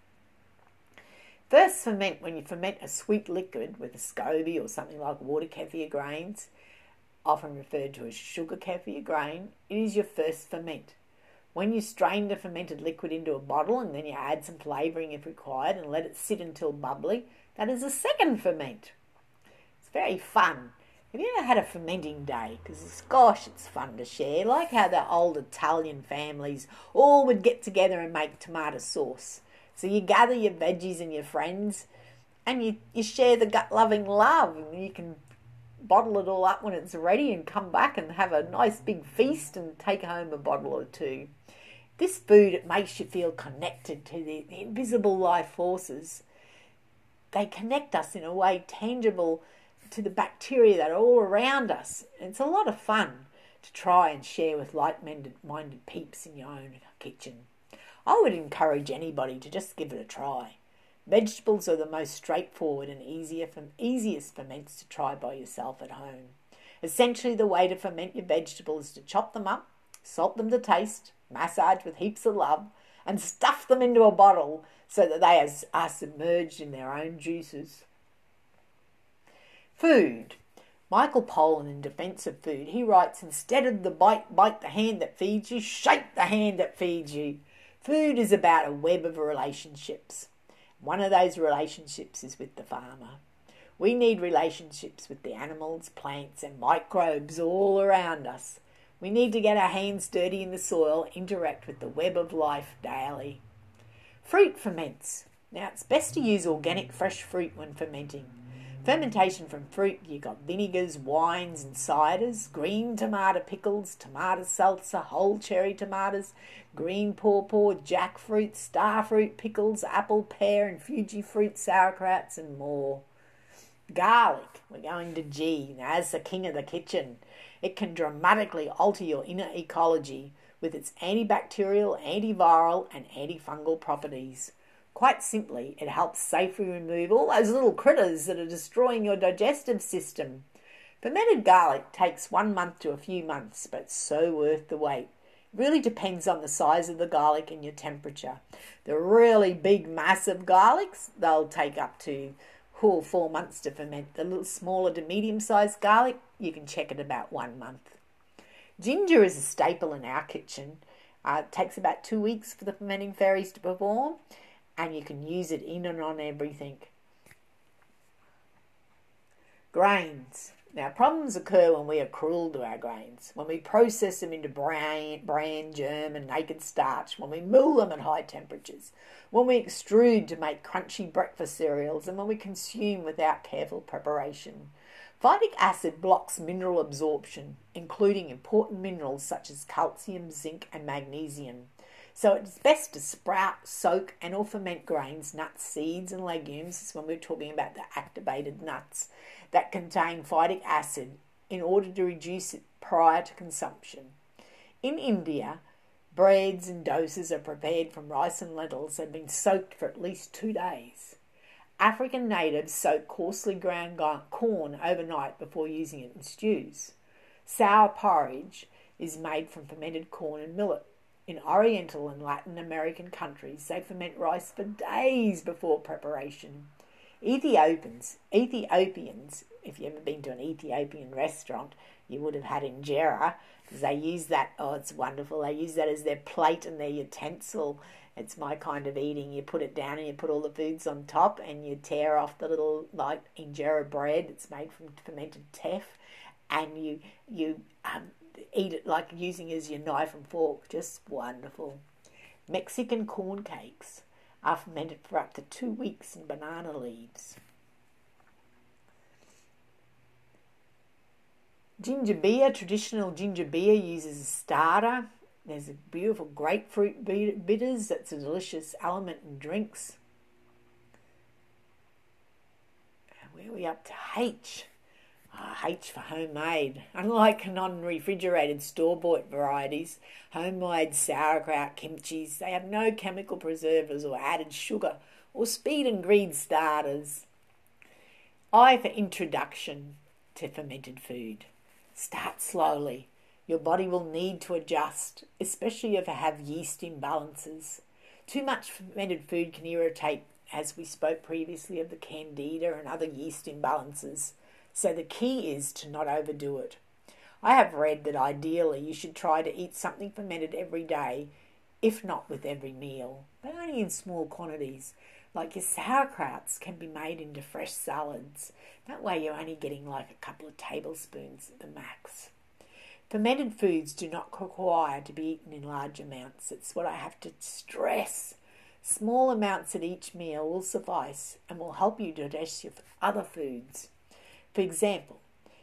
First ferment when you ferment a sweet liquid with a SCOBY or something like water kefir grains, often referred to as sugar kefir grain, it is your first ferment. When you strain the fermented liquid into a bottle and then you add some flavouring if required and let it sit until bubbly, that is a second ferment. It's very fun. Have you ever had a fermenting day? Because, gosh, it's fun to share. Like how the old Italian families all would get together and make tomato sauce. So you gather your veggies and your friends and you, you share the gut loving love and you can bottle it all up when it's ready and come back and have a nice big feast and take home a bottle or two. This food it makes you feel connected to the, the invisible life forces. They connect us in a way tangible to the bacteria that are all around us. It's a lot of fun to try and share with like minded peeps in your own kitchen. I would encourage anybody to just give it a try. Vegetables are the most straightforward and easiest ferments to try by yourself at home. Essentially, the way to ferment your vegetables is to chop them up, salt them to taste, massage with heaps of love, and stuff them into a bottle so that they are submerged in their own juices. Food. Michael Pollan in Defence of Food, he writes, instead of the bite, bite the hand that feeds you, shake the hand that feeds you. Food is about a web of relationships. One of those relationships is with the farmer. We need relationships with the animals, plants, and microbes all around us. We need to get our hands dirty in the soil, interact with the web of life daily. Fruit ferments. Now, it's best to use organic fresh fruit when fermenting. Fermentation from fruit, you got vinegars, wines, and ciders, green tomato pickles, tomato salsa, whole cherry tomatoes, green pawpaw, jackfruit, starfruit pickles, apple, pear, and Fuji fruit sauerkrauts, and more. Garlic, we're going to G, as the king of the kitchen. It can dramatically alter your inner ecology with its antibacterial, antiviral, and antifungal properties. Quite simply, it helps safely remove all those little critters that are destroying your digestive system. Fermented garlic takes one month to a few months, but so worth the wait. It really depends on the size of the garlic and your temperature. The really big, massive garlics, they'll take up to cool four months to ferment. The little smaller to medium sized garlic, you can check it about one month. Ginger is a staple in our kitchen. Uh, it takes about two weeks for the fermenting fairies to perform and you can use it in and on everything. Grains. Now, problems occur when we are cruel to our grains, when we process them into bran, bran, germ, and naked starch, when we mill them at high temperatures, when we extrude to make crunchy breakfast cereals, and when we consume without careful preparation. Phytic acid blocks mineral absorption, including important minerals such as calcium, zinc, and magnesium. So it's best to sprout, soak, and or ferment grains, nuts, seeds, and legumes. This is when we're talking about the activated nuts that contain phytic acid in order to reduce it prior to consumption. In India, breads and dosas are prepared from rice and lentils that have been soaked for at least two days. African natives soak coarsely ground corn overnight before using it in stews. Sour porridge is made from fermented corn and millet. In Oriental and Latin American countries, they ferment rice for days before preparation. Ethiopians, Ethiopians, if you've ever been to an Ethiopian restaurant, you would have had injera because they use that. Oh, it's wonderful. They use that as their plate and their utensil. It's my kind of eating. You put it down and you put all the foods on top, and you tear off the little like injera bread. It's made from fermented teff, and you you um, eat it like using as your knife and fork. Just wonderful. Mexican corn cakes are fermented for up to two weeks in banana leaves. Ginger beer, traditional ginger beer uses a starter. There's a beautiful grapefruit bitters. That's a delicious element in drinks. And Where are we up to H? Oh, H for homemade. [laughs] Unlike non refrigerated store bought varieties, homemade sauerkraut kimchis, they have no chemical preservatives or added sugar or speed and greed starters. I for introduction to fermented food. Start slowly. Your body will need to adjust, especially if you have yeast imbalances. Too much fermented food can irritate, as we spoke previously of the candida and other yeast imbalances. So the key is to not overdo it. I have read that ideally you should try to eat something fermented every day, if not with every meal, but only in small quantities. Like your sauerkrauts can be made into fresh salads. That way you're only getting like a couple of tablespoons at the max. Fermented foods do not require to be eaten in large amounts. It's what I have to stress. Small amounts at each meal will suffice and will help you digest your other foods. For example,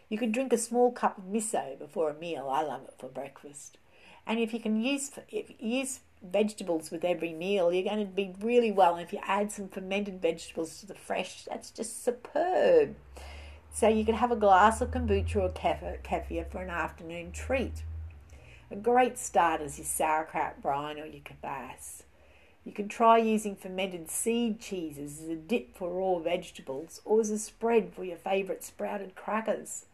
you could drink a small cup of miso before a meal. I love it for breakfast. And if you can use if use vegetables with every meal, you're going to be really well. And if you add some fermented vegetables to the fresh, that's just superb. So you could have a glass of kombucha or kefir for an afternoon treat. A great start is your sauerkraut brine or your kvass. You can try using fermented seed cheeses as a dip for raw vegetables or as a spread for your favourite sprouted crackers.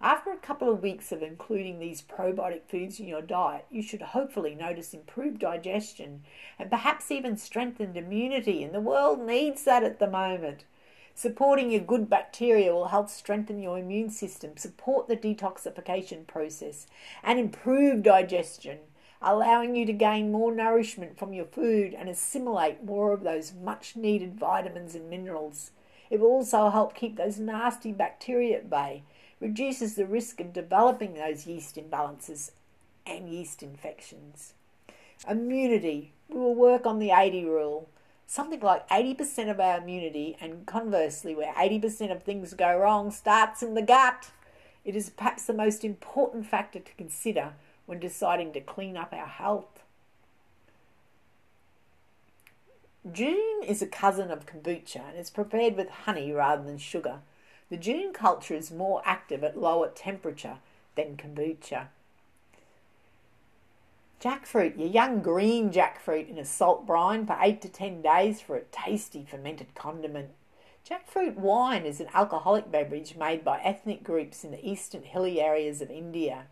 After a couple of weeks of including these probiotic foods in your diet, you should hopefully notice improved digestion and perhaps even strengthened immunity, and the world needs that at the moment. Supporting your good bacteria will help strengthen your immune system, support the detoxification process, and improve digestion allowing you to gain more nourishment from your food and assimilate more of those much needed vitamins and minerals. It will also help keep those nasty bacteria at bay, reduces the risk of developing those yeast imbalances and yeast infections. Immunity. We will work on the 80 rule. Something like 80% of our immunity, and conversely, where 80% of things go wrong, starts in the gut. It is perhaps the most important factor to consider when deciding to clean up our health. Jun is a cousin of kombucha and is prepared with honey rather than sugar. The Jun culture is more active at lower temperature than kombucha. Jackfruit, your young green jackfruit in a salt brine for 8 to 10 days for a tasty fermented condiment. Jackfruit wine is an alcoholic beverage made by ethnic groups in the eastern hilly areas of India.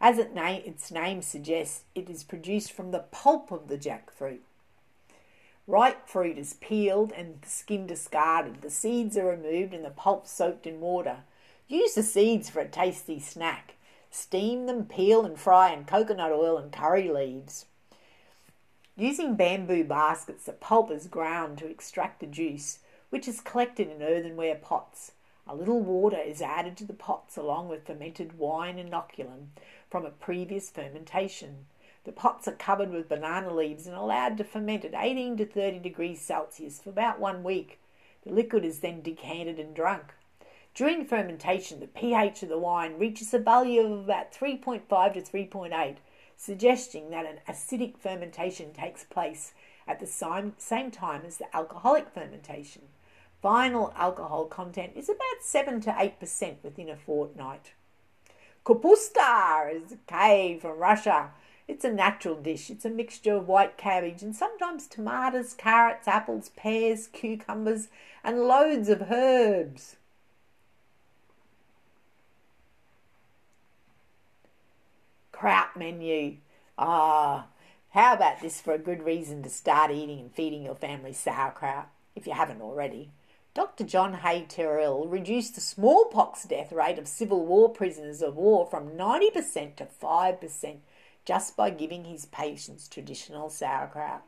As it na- its name suggests, it is produced from the pulp of the jackfruit. Ripe fruit is peeled and the skin discarded. The seeds are removed and the pulp soaked in water. Use the seeds for a tasty snack. Steam them, peel and fry in coconut oil and curry leaves. Using bamboo baskets, the pulp is ground to extract the juice, which is collected in earthenware pots. A little water is added to the pots along with fermented wine and inoculum from a previous fermentation. The pots are covered with banana leaves and allowed to ferment at 18 to 30 degrees Celsius for about one week. The liquid is then decanted and drunk. During fermentation, the pH of the wine reaches a value of about 3.5 to 3.8, suggesting that an acidic fermentation takes place at the same time as the alcoholic fermentation. Final alcohol content is about 7 to 8% within a fortnight. Kapusta is a cave from Russia. It's a natural dish. It's a mixture of white cabbage and sometimes tomatoes, carrots, apples, pears, cucumbers, and loads of herbs. Kraut menu. Ah, how about this for a good reason to start eating and feeding your family sauerkraut, if you haven't already? Dr. John Hay Terrill reduced the smallpox death rate of Civil War prisoners of war from 90% to 5% just by giving his patients traditional sauerkraut.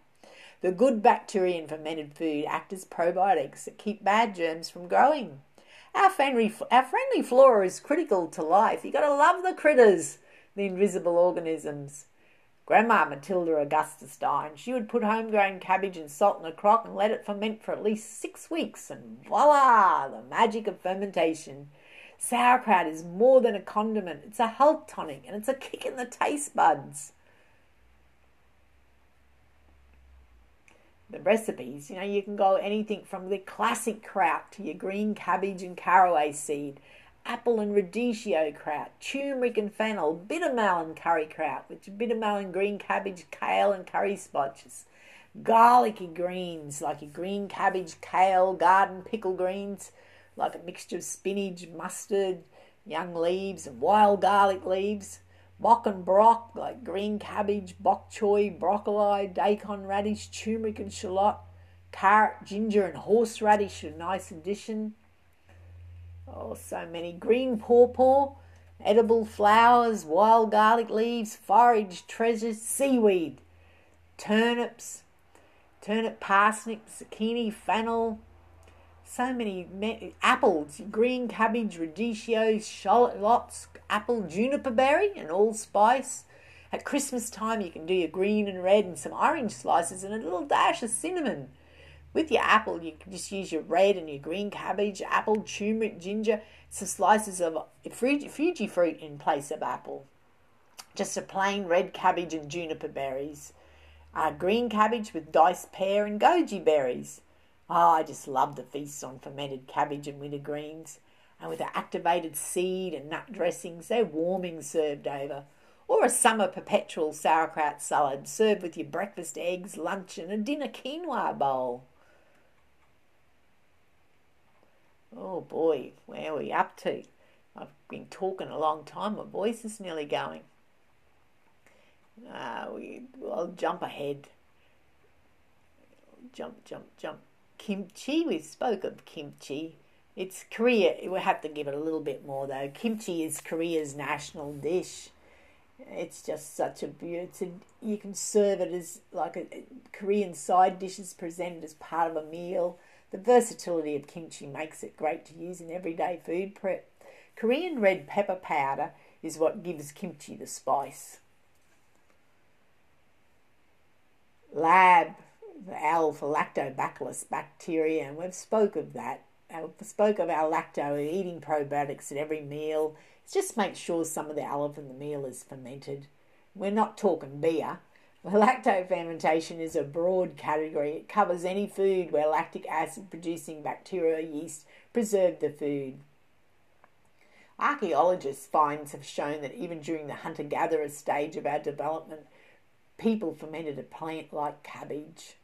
The good bacteria in fermented food act as probiotics that keep bad germs from growing. Our friendly, our friendly flora is critical to life. You gotta love the critters, the invisible organisms. Grandma Matilda Augusta Stein, she would put homegrown cabbage and salt in a crock and let it ferment for at least six weeks, and voila, the magic of fermentation. Sauerkraut is more than a condiment, it's a health tonic and it's a kick in the taste buds. The recipes, you know, you can go anything from the classic kraut to your green cabbage and caraway seed, apple and radicchio kraut, turmeric and fennel, bitter melon curry kraut, which is bitter melon, green cabbage, kale and curry spotches, garlicky greens like your green cabbage, kale, garden pickle greens, like a mixture of spinach, mustard, young leaves, and wild garlic leaves. Bok and brock, like green cabbage, bok choy, broccoli, daikon radish, turmeric and shallot, carrot, ginger, and horseradish, a nice addition. Oh, so many. Green pawpaw, edible flowers, wild garlic leaves, forage treasures, seaweed, turnips, turnip parsnip, zucchini, fennel, so many apples, green cabbage, radicchio, shallots, apple, juniper berry, and allspice. At Christmas time, you can do your green and red and some orange slices and a little dash of cinnamon. With your apple, you can just use your red and your green cabbage, apple, turmeric, ginger, some slices of Fuji, fruit in place of apple. Just a plain red cabbage and juniper berries. Uh, green cabbage with diced pear and goji berries. Oh, I just love the feasts on fermented cabbage and winter greens. And with the activated seed and nut dressings, they're warming served over. Or a summer perpetual sauerkraut salad served with your breakfast eggs, lunch, and a dinner quinoa bowl. Oh boy, where are we up to? I've been talking a long time, my voice is nearly going. Uh, we, I'll jump ahead. Jump, jump, jump kimchi. We spoke of kimchi. It's Korea. We have to give it a little bit more though. Kimchi is Korea's national dish. It's just such a beauty. You can serve it as like a Korean side dishes presented as part of a meal. The versatility of kimchi makes it great to use in everyday food prep. Korean red pepper powder is what gives kimchi the spice. Lab, the L for lactobacillus bacteria, and we've spoke of that. We spoke of our lacto eating probiotics at every meal. Just make sure some of the olive in the meal is fermented. We're not talking beer. [laughs] Lacto fermentation is a broad category. It covers any food where lactic acid producing bacteria or yeast preserve the food. Archaeologists' finds have shown that even during the hunter gatherer stage of our development, people fermented a plant like cabbage.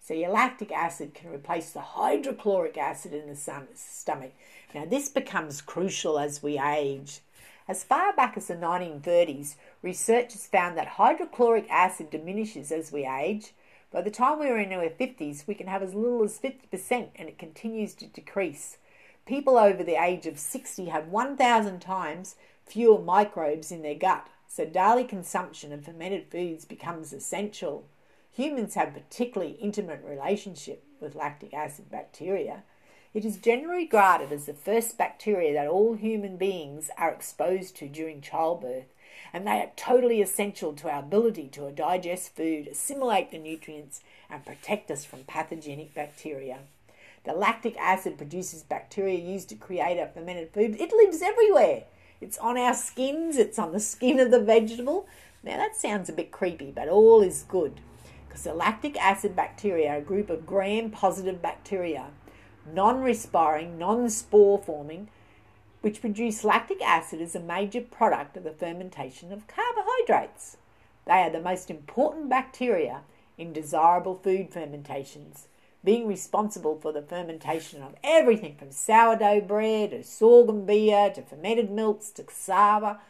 So, your lactic acid can replace the hydrochloric acid in the stomach. Now, this becomes crucial as we age. As far back as the 1930s, researchers found that hydrochloric acid diminishes as we age. By the time we are in our 50s, we can have as little as 50% and it continues to decrease. People over the age of 60 have 1,000 times fewer microbes in their gut, so daily consumption of fermented foods becomes essential. Humans have a particularly intimate relationship with lactic acid bacteria. It is generally regarded as the first bacteria that all human beings are exposed to during childbirth, and they are totally essential to our ability to digest food, assimilate the nutrients, and protect us from pathogenic bacteria. The lactic acid produces bacteria used to create a fermented food. It lives everywhere. It's on our skins, it's on the skin of the vegetable. Now that sounds a bit creepy, but all is good because the lactic acid bacteria are a group of gram positive bacteria non respiring, non spore forming, which produce lactic acid as a major product of the fermentation of carbohydrates. They are the most important bacteria in desirable food fermentations, being responsible for the fermentation of everything from sourdough bread to sorghum beer to fermented milks to cassava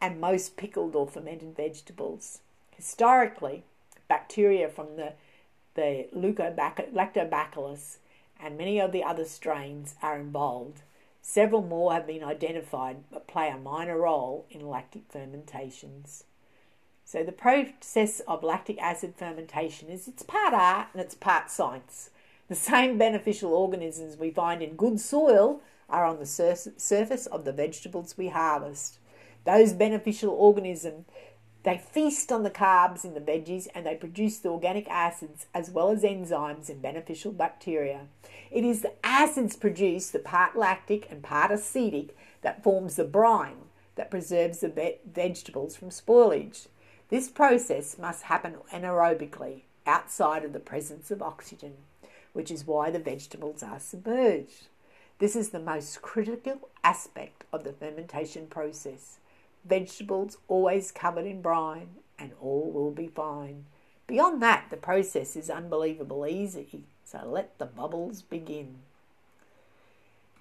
and most pickled or fermented vegetables. Historically, bacteria from the, the lactobacillus and many of the other strains are involved. Several more have been identified but play a minor role in lactic fermentations. So the process of lactic acid fermentation is it's part art and it's part science. The same beneficial organisms we find in good soil are on the sur- surface of the vegetables we harvest. Those beneficial organisms they feast on the carbs in the veggies and they produce the organic acids as well as enzymes and beneficial bacteria. It is the acids produced, the part lactic and part acetic, that forms the brine that preserves the ve- vegetables from spoilage. This process must happen anaerobically, outside of the presence of oxygen, which is why the vegetables are submerged. This is the most critical aspect of the fermentation process. Vegetables always covered in brine, and all will be fine. Beyond that, the process is unbelievable easy, so let the bubbles begin.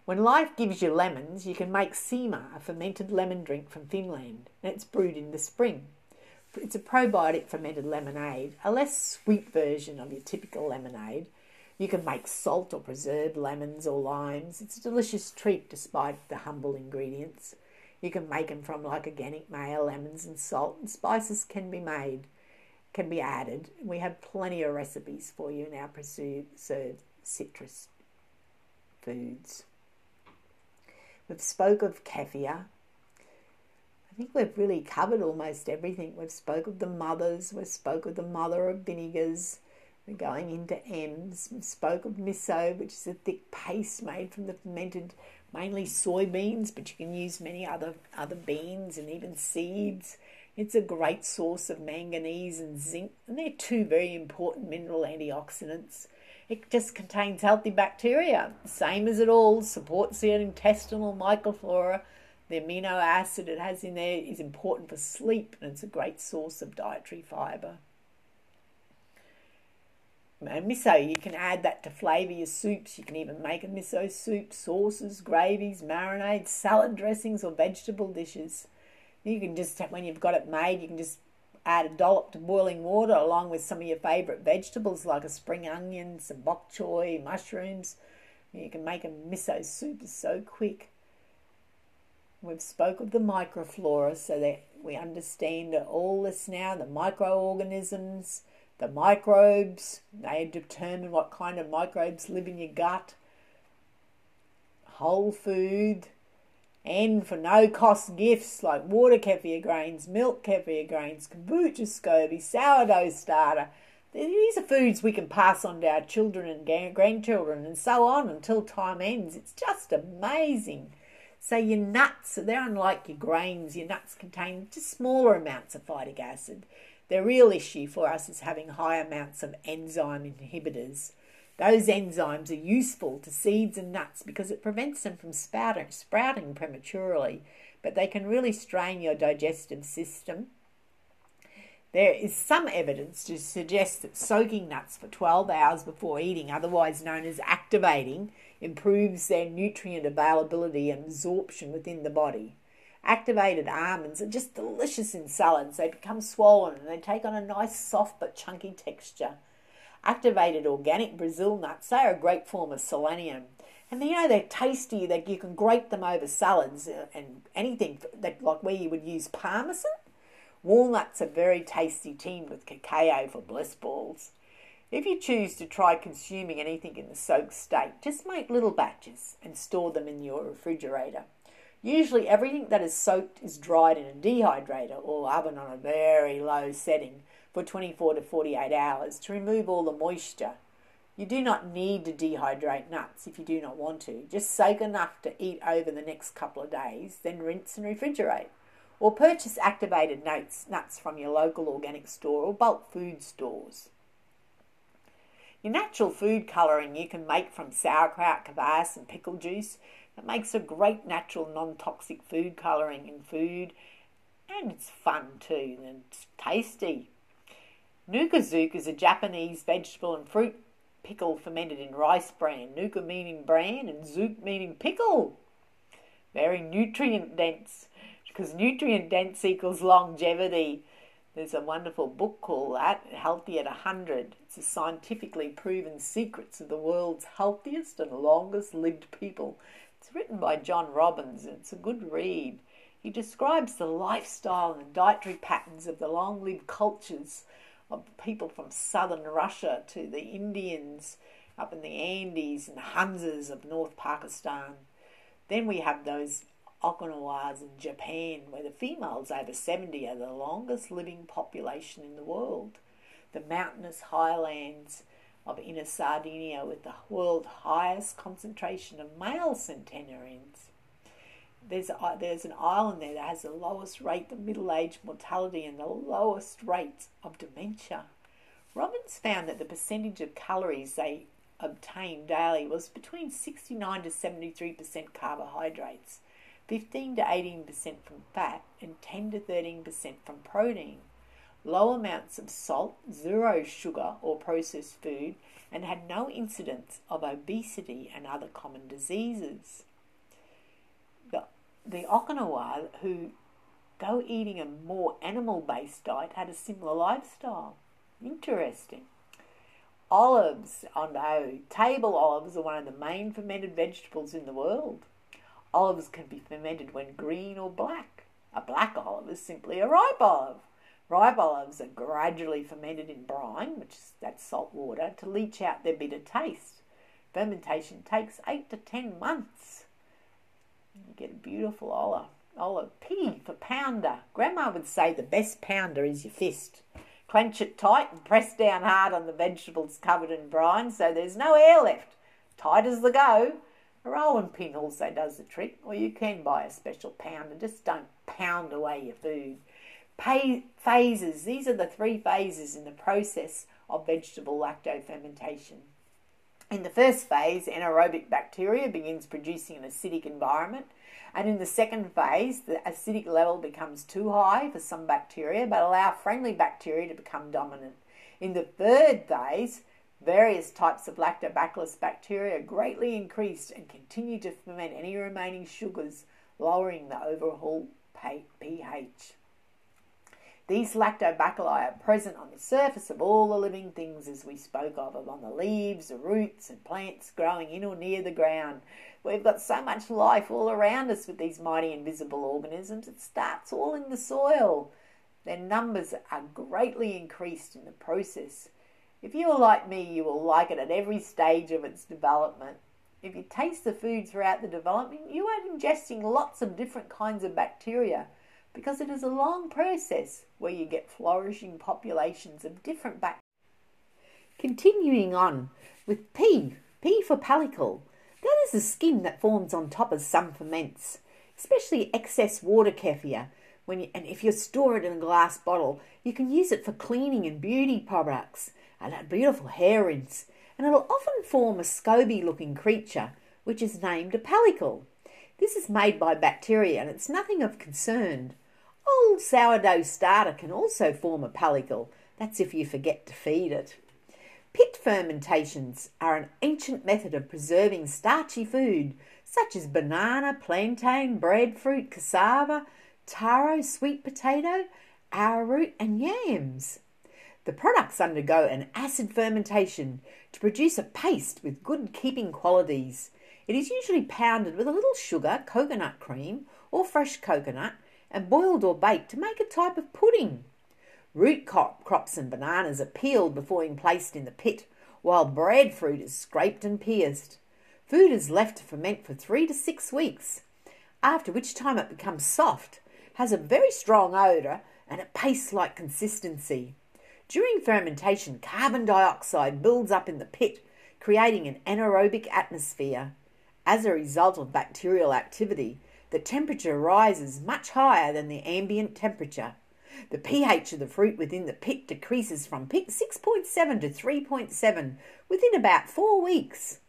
When life gives you lemons, you can make Sima, a fermented lemon drink from Finland, and it's brewed in the spring. It's a probiotic fermented lemonade, a less sweet version of your typical lemonade. You can make salt or preserved lemons or limes. It's a delicious treat despite the humble ingredients. You can make them from like organic Meyer, lemons, and salt, and spices can be made, can be added. We have plenty of recipes for you in our preserved citrus foods. We've spoke of kefir. I think we've really covered almost everything. We've spoke of the mothers. We've spoke of the mother of vinegars. We're going into M's. We spoke of miso, which is a thick paste made from the fermented mainly soybeans, but you can use many other, other beans and even seeds. It's a great source of manganese and zinc, and they're two very important mineral antioxidants. It just contains healthy bacteria, same as it all, supports the intestinal microflora. The amino acid it has in there is important for sleep, and it's a great source of dietary fibre miso, you can add that to flavour your soups. You can even make a miso soup, sauces, gravies, marinades, salad dressings, or vegetable dishes. You can just, when you've got it made, you can just add a dollop to boiling water along with some of your favourite vegetables like a spring onion, some bok choy, mushrooms. You can make a miso soup so quick. We've spoke of the microflora, so that We understand all this now the microorganisms, the microbes. They determine what kind of microbes live in your gut. Whole food, and for no cost gifts like water kefir grains, milk kefir grains, kombucha SCOBY, sourdough starter. These are foods we can pass on to our children and grandchildren and so on until time ends. It's just amazing. So your nuts, they're unlike your grains. Your nuts contain just smaller amounts of phytic acid. The real issue for us is having high amounts of enzyme inhibitors. Those enzymes are useful to seeds and nuts because it prevents them from sprouting, sprouting prematurely, but they can really strain your digestive system. There is some evidence to suggest that soaking nuts for 12 hours before eating, otherwise known as activating, improves their nutrient availability and absorption within the body. Activated almonds are just delicious in salads. They become swollen and they take on a nice soft but chunky texture. Activated organic Brazil nuts, they are a great form of selenium. And you know, they're tasty, that you can grate them over salads uh, and anything that, like where you would use parmesan. Walnuts are very tasty teamed with cacao for bliss balls. If you choose to try consuming anything in the soaked state, just make little batches and store them in your refrigerator. Usually, everything that is soaked is dried in a dehydrator or oven on a very low setting for 24 to 48 hours to remove all the moisture. You do not need to dehydrate nuts if you do not want to. Just soak enough to eat over the next couple of days, then rinse and refrigerate. Or purchase activated nuts, nuts from your local organic store or bulk food stores. Your natural food colouring you can make from sauerkraut, kvass, and pickle juice. It makes a great natural non toxic food colouring in food and it's fun too and it's tasty. Nuka is a Japanese vegetable and fruit pickle fermented in rice bran. Nuka meaning bran and zuke meaning pickle. Very nutrient dense because nutrient dense equals longevity. There's a wonderful book called that, Healthy at 100. It's the scientifically proven secrets of the world's healthiest and longest lived people. It's written by John Robbins and it's a good read. He describes the lifestyle and dietary patterns of the long lived cultures of people from southern Russia to the Indians up in the Andes and the Hunzas of North Pakistan. Then we have those Okinawas in Japan, where the females over 70 are the longest living population in the world. The mountainous highlands of Inner Sardinia with the world's highest concentration of male centenarians. There's, a, there's an island there that has the lowest rate of middle age mortality and the lowest rates of dementia. Robbins found that the percentage of calories they obtained daily was between 69 to 73% carbohydrates, 15 to 18% from fat, and 10 to 13% from protein. Low amounts of salt, zero sugar or processed food, and had no incidence of obesity and other common diseases the Okinawa who go eating a more animal based diet had a similar lifestyle. Interesting. Olives, know, table olives are one of the main fermented vegetables in the world. Olives can be fermented when green or black. A black olive is simply a ripe olive. Ripe olives are gradually fermented in brine, which is that salt water, to leach out their bitter taste. Fermentation takes eight to ten months. You get a beautiful olive. Olive P for pounder. Grandma would say the best pounder is your fist. Clench it tight and press down hard on the vegetables covered in brine so there's no air left. Tight as the go. A rolling pin also does the trick, or you can buy a special pounder. Just don't pound away your food. Phases. These are the three phases in the process of vegetable lactofermentation. In the first phase, anaerobic bacteria begins producing an acidic environment. And in the second phase, the acidic level becomes too high for some bacteria, but allow friendly bacteria to become dominant. In the third phase, various types of lactobacillus bacteria greatly increased and continue to ferment any remaining sugars, lowering the overall pH. These lactobacilli are present on the surface of all the living things, as we spoke of, on the leaves, the roots, and plants growing in or near the ground. We've got so much life all around us with these mighty invisible organisms. It starts all in the soil. Their numbers are greatly increased in the process. If you are like me, you will like it at every stage of its development. If you taste the food throughout the development, you are ingesting lots of different kinds of bacteria because it is a long process where you get flourishing populations of different bacteria. Continuing on with P, P for pellicle. That is the skin that forms on top of some ferments, especially excess water kefir. When you, and if you store it in a glass bottle, you can use it for cleaning and beauty products and a beautiful hair rinse. And it'll often form a scoby looking creature, which is named a pellicle. This is made by bacteria and it's nothing of concern. Old sourdough starter can also form a pellicle. That's if you forget to feed it. Pit fermentations are an ancient method of preserving starchy food, such as banana, plantain, breadfruit, cassava, taro, sweet potato, arrowroot, and yams. The products undergo an acid fermentation to produce a paste with good keeping qualities. It is usually pounded with a little sugar, coconut cream, or fresh coconut, and boiled or baked to make a type of pudding. Root crop, crops and bananas are peeled before being placed in the pit, while breadfruit is scraped and pierced. Food is left to ferment for three to six weeks, after which time it becomes soft, has a very strong odour, and a paste like consistency. During fermentation, carbon dioxide builds up in the pit, creating an anaerobic atmosphere. As a result of bacterial activity, the temperature rises much higher than the ambient temperature. The pH of the fruit within the pit decreases from 6.7 to 3.7 within about four weeks.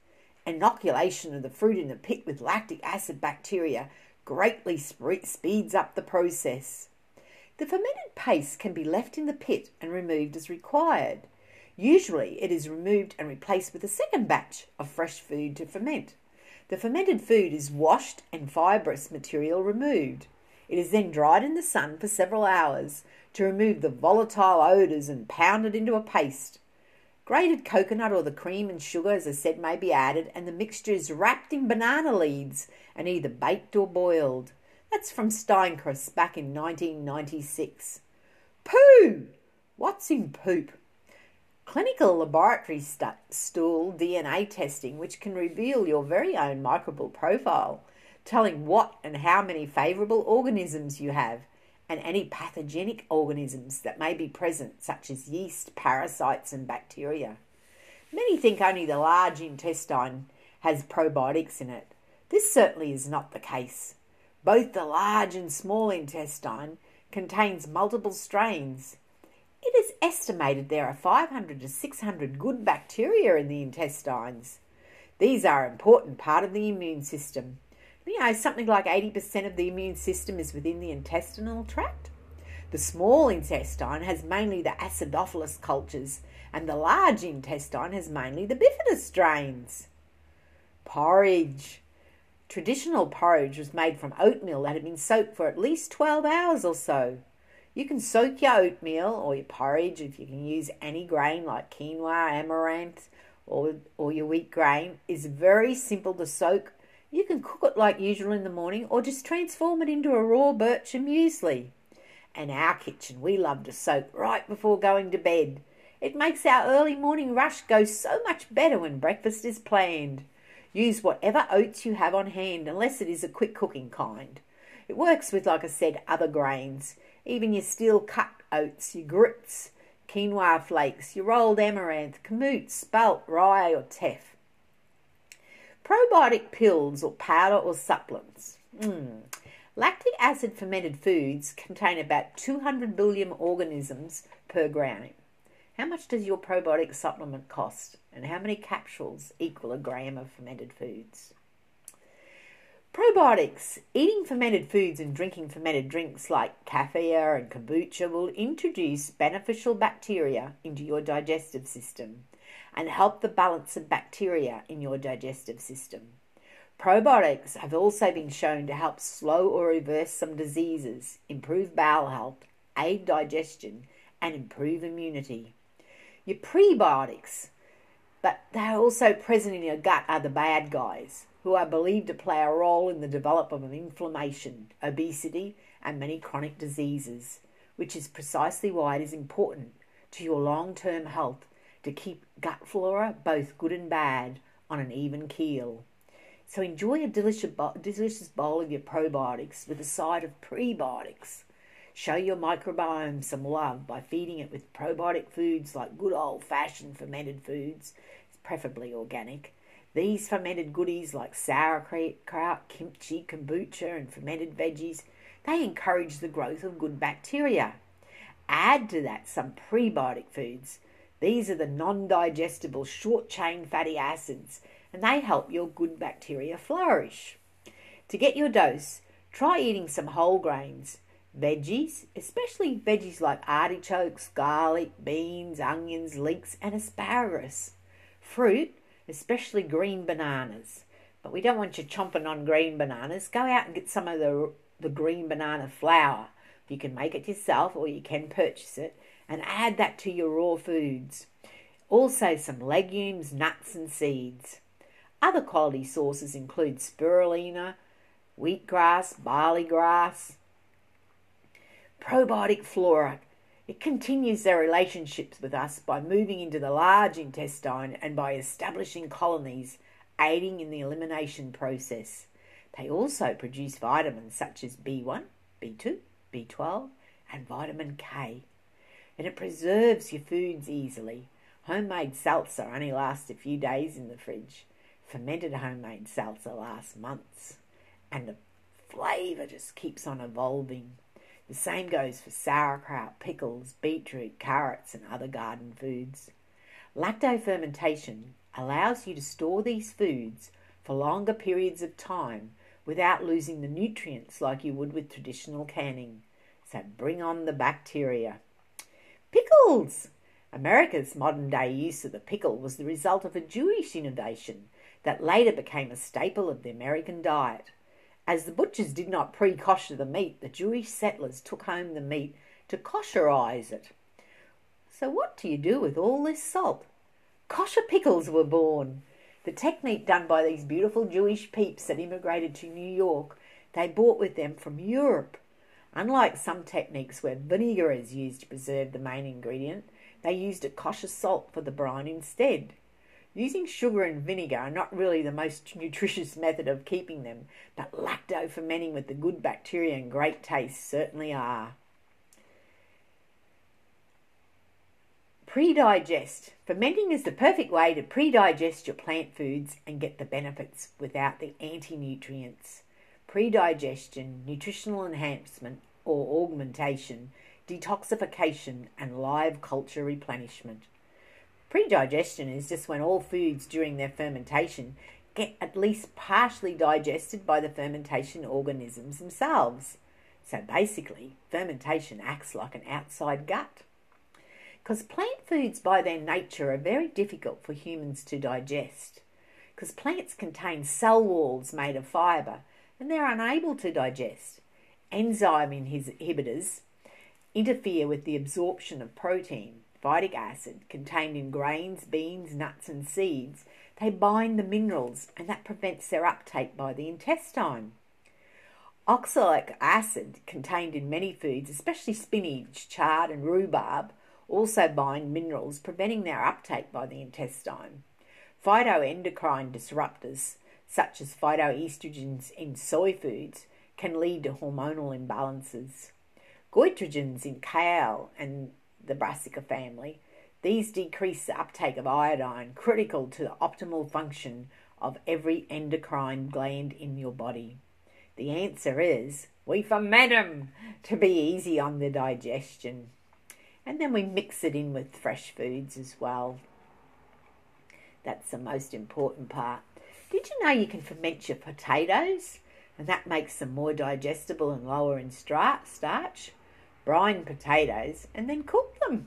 Inoculation of the fruit in the pit with lactic acid bacteria greatly speeds up the process. The fermented paste can be left in the pit and removed as required. Usually, it is removed and replaced with a second batch of fresh food to ferment. The fermented food is washed and fibrous material removed. It is then dried in the sun for several hours to remove the volatile odours and pounded into a paste. Grated coconut or the cream and sugar, as I said, may be added, and the mixture is wrapped in banana leaves and either baked or boiled. That's from Steinkraus back in 1996. Poo! What's in poop? Clinical laboratory st- stool DNA testing, which can reveal your very own microbial profile, telling what and how many favourable organisms you have, and any pathogenic organisms that may be present, such as yeast, parasites, and bacteria. Many think only the large intestine has probiotics in it. This certainly is not the case. Both the large and small intestine contains multiple strains estimated there are 500 to 600 good bacteria in the intestines. These are an important part of the immune system. You know, something like 80% of the immune system is within the intestinal tract. The small intestine has mainly the acidophilus cultures, and the large intestine has mainly the bifidus strains. Porridge. Traditional porridge was made from oatmeal that had been soaked for at least 12 hours or so. You can soak your oatmeal or your porridge if you can use any grain like quinoa, amaranth, or, or your wheat grain. is very simple to soak. You can cook it like usual in the morning or just transform it into a raw Bircher muesli. In our kitchen, we love to soak right before going to bed. It makes our early morning rush go so much better when breakfast is planned. Use whatever oats you have on hand, unless it is a quick cooking kind. It works with, like I said, other grains even your steel cut oats, your grits, quinoa flakes, your rolled amaranth, kamut, spelt, rye, or teff. Probiotic pills or powder or supplements. Mm. Lactic acid fermented foods contain about 200 billion organisms per gram. How much does your probiotic supplement cost? And how many capsules equal a gram of fermented foods? Probiotics. Eating fermented foods and drinking fermented drinks like kefir and kombucha will introduce beneficial bacteria into your digestive system and help the balance of bacteria in your digestive system. Probiotics have also been shown to help slow or reverse some diseases, improve bowel health, aid digestion and improve immunity. Your prebiotics, but they're also present in your gut, are the bad guys who are believed to play a role in the development of inflammation, obesity, and many chronic diseases, which is precisely why it is important to your long term health to keep gut flora, both good and bad, on an even keel. So enjoy a delicious, bowl of your probiotics with a side of prebiotics. Show your microbiome some love by feeding it with probiotic foods like good old fashioned fermented foods, preferably organic. These fermented goodies like sauerkraut, kimchi, kombucha, and fermented veggies, they encourage the growth of good bacteria. Add to that some prebiotic foods. These are the non digestible short chain fatty acids, and they help your good bacteria flourish. To get your dose, try eating some whole grains, veggies, especially veggies like artichokes, garlic, beans, onions, leeks, and asparagus. Fruit, especially green bananas. But we don't want you chomping on green bananas. Go out and get some of the, the green banana flour. You can make it yourself or you can purchase it and add that to your raw foods. Also, some legumes, nuts, and seeds. Other quality sources include spirulina, wheatgrass, barley grass, probiotic flora. It continues their relationships with us by moving into the large intestine and by establishing colonies, aiding in the elimination process. They also produce vitamins such as B1, B2, B12, and vitamin K. And it preserves your foods easily. Homemade salsa only lasts a few days in the fridge. Fermented homemade salsa lasts months. And the flavour just keeps on evolving. The same goes for sauerkraut, pickles, beetroot, carrots, and other garden foods. Lacto fermentation allows you to store these foods for longer periods of time without losing the nutrients like you would with traditional canning. So bring on the bacteria. Pickles! America's modern day use of the pickle was the result of a Jewish innovation that later became a staple of the American diet. As the butchers did not pre kosher the meat, the Jewish settlers took home the meat to kosherize it. So, what do you do with all this salt? Kosher pickles were born. The technique done by these beautiful Jewish peeps that immigrated to New York, they brought with them from Europe. Unlike some techniques where vinegar is used to preserve the main ingredient, they used a kosher salt for the brine instead. Using sugar and vinegar are not really the most [laughs] nutritious method of keeping them, but lacto fermenting with the good bacteria and great taste certainly are. Pre-digest. Fermenting is the perfect way to pre-digest your plant foods and get the benefits without the anti-nutrients. Pre-digestion, nutritional enhancement or augmentation, detoxification and live culture replenishment. Pre-digestion is just when all foods during their fermentation get at least partially digested by the fermentation organisms themselves. So basically, fermentation acts like an outside gut because plant foods by their nature are very difficult for humans to digest because plants contain cell walls made of fibre and they're unable to digest. Enzyme inhibitors interfere with the absorption of protein, phytic acid contained in grains, beans, nuts, and seeds. They bind the minerals and that prevents their uptake by the intestine. Oxalic acid contained in many foods, especially spinach, chard, and rhubarb, also bind minerals, preventing their uptake by the intestine. Phytoendocrine disruptors, such as phytoestrogens in soy foods, can lead to hormonal imbalances. Goitrogens in kale and the brassica family, these decrease the uptake of iodine, critical to the optimal function of every endocrine gland in your body. The answer is we ferment them to be easy on the digestion. And then we mix it in with fresh foods as well. That's the most important part. Did you know you can ferment your potatoes? And that makes them more digestible and lower in starch. Brine potatoes and then cook them.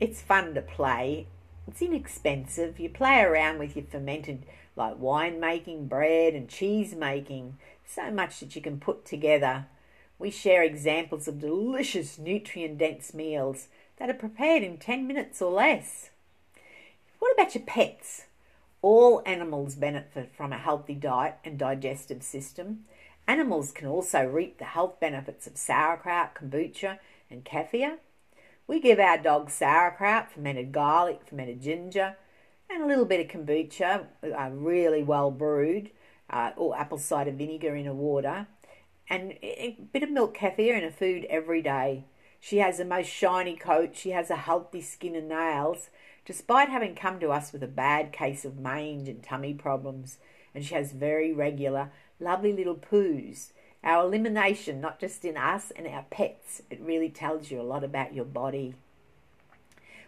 It's fun to play. It's inexpensive. You play around with your fermented, like wine making, bread, and cheese making. So much that you can put together We share examples of delicious nutrient dense meals that are prepared in 10 minutes or less. What about your pets? All animals benefit from a healthy diet and digestive system. Animals can also reap the health benefits of sauerkraut, kombucha, and kefir. We give our dogs sauerkraut, fermented garlic, fermented ginger, and a little bit of kombucha, uh, really well brewed, uh, or apple cider vinegar in a water, and a bit of milk kefir in a food every day. She has the most shiny coat, she has a healthy skin and nails, despite having come to us with a bad case of mange and tummy problems, and she has very regular, lovely little poos. Our elimination, not just in us and our pets, it really tells you a lot about your body.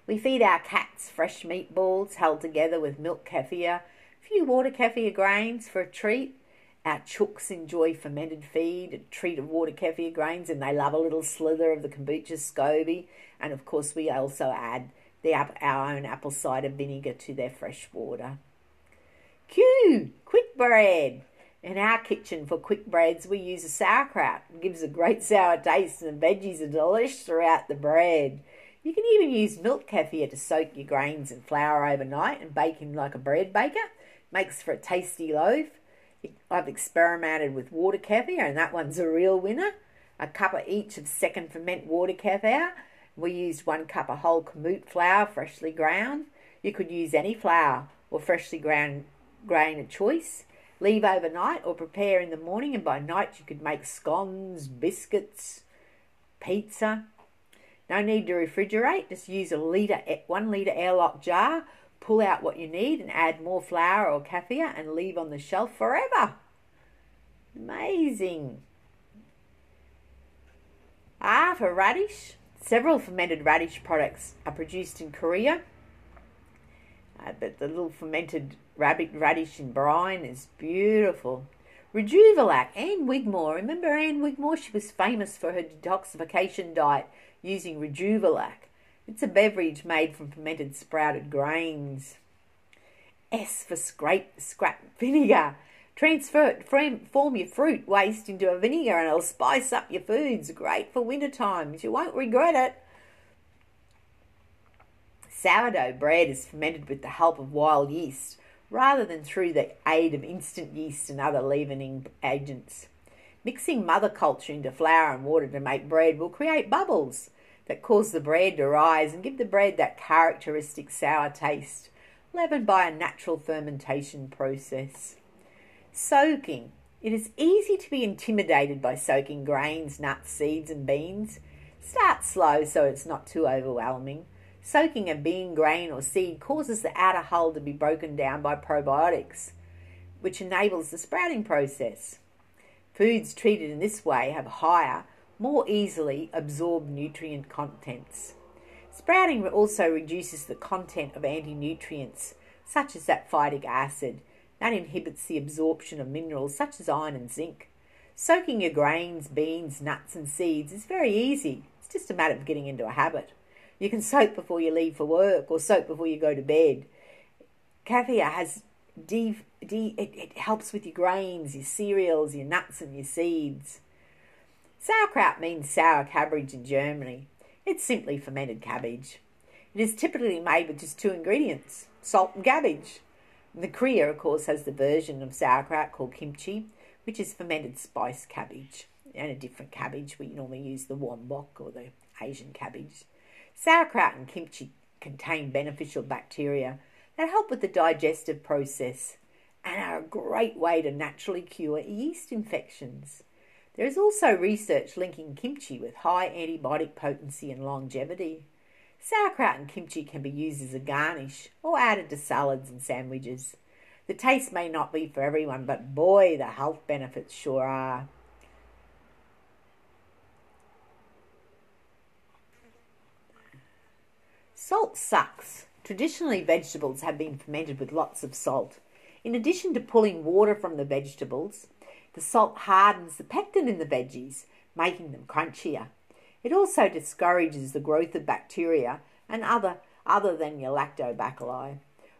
We feed our cats fresh meatballs held together with milk kefir, a few water kefir grains for a treat. Our chooks enjoy fermented feed, a treat of water kefir grains, and they love a little slither of the kombucha SCOBY. And of course, we also add the, our own apple cider vinegar to their fresh water. Q, quick bread. In our kitchen for quick breads, we use a sauerkraut. It gives a great sour taste, and the veggies are delicious throughout the bread. You can even use milk kefir to soak your grains and flour overnight and bake in like a bread baker. Makes for a tasty loaf. I've experimented with water kefir, and that one's a real winner. A cup of each of second ferment water kefir. We used one cup of whole kamut flour, freshly ground. You could use any flour or freshly ground grain of choice. Leave overnight or prepare in the morning, and by night you could make scones, biscuits, pizza. No need to refrigerate. Just use a liter, one liter airlock jar. Pull out what you need and add more flour or kefir and leave on the shelf forever. Amazing. Ah, for radish. Several fermented radish products are produced in Korea. Uh, but the little fermented rabbit radish in brine is beautiful. Rejuvelac, Ann Wigmore. Remember Ann Wigmore? She was famous for her detoxification diet using Rejuvelac. It's a beverage made from fermented sprouted grains. S for scrape, scrap vinegar. Transfer it, form your fruit waste into a vinegar and it'll spice up your foods. Great for winter times. You won't regret it. Sourdough bread is fermented with the help of wild yeast rather than through the aid of instant yeast and other leavening agents. Mixing mother culture into flour and water to make bread will create bubbles that cause the bread to rise and give the bread that characteristic sour taste, leavened by a natural fermentation process. Soaking. It is easy to be intimidated by soaking grains, nuts, seeds, and beans. Start slow so it's not too overwhelming. Soaking a bean, grain, or seed causes the outer hull to be broken down by probiotics, which enables the sprouting process. Foods treated in this way have higher, more easily absorbed nutrient contents. Sprouting also reduces the content of anti nutrients, such as that phytic acid, that inhibits the absorption of minerals such as iron and zinc. Soaking your grains, beans, nuts, and seeds is very easy. It's just a matter of getting into a habit. You can soak before you leave for work or soak before you go to bed. Kefir has D, D, it, it helps with your grains, your cereals, your nuts, and your seeds. Sauerkraut means sour cabbage in Germany. It's simply fermented cabbage. It is typically made with just two ingredients salt and cabbage. The Korea, of course, has the version of sauerkraut called kimchi, which is fermented spice cabbage and a different cabbage. We normally use the wombok or the Asian cabbage. Sauerkraut and kimchi contain beneficial bacteria that help with the digestive process and are a great way to naturally cure yeast infections. There is also research linking kimchi with high antibiotic potency and longevity. Sauerkraut and kimchi can be used as a garnish or added to salads and sandwiches. The taste may not be for everyone, but boy, the health benefits sure are. Salt sucks. Traditionally, vegetables have been fermented with lots of salt. In addition to pulling water from the vegetables, the salt hardens the pectin in the veggies, making them crunchier. It also discourages the growth of bacteria and other, other than your lactobacilli.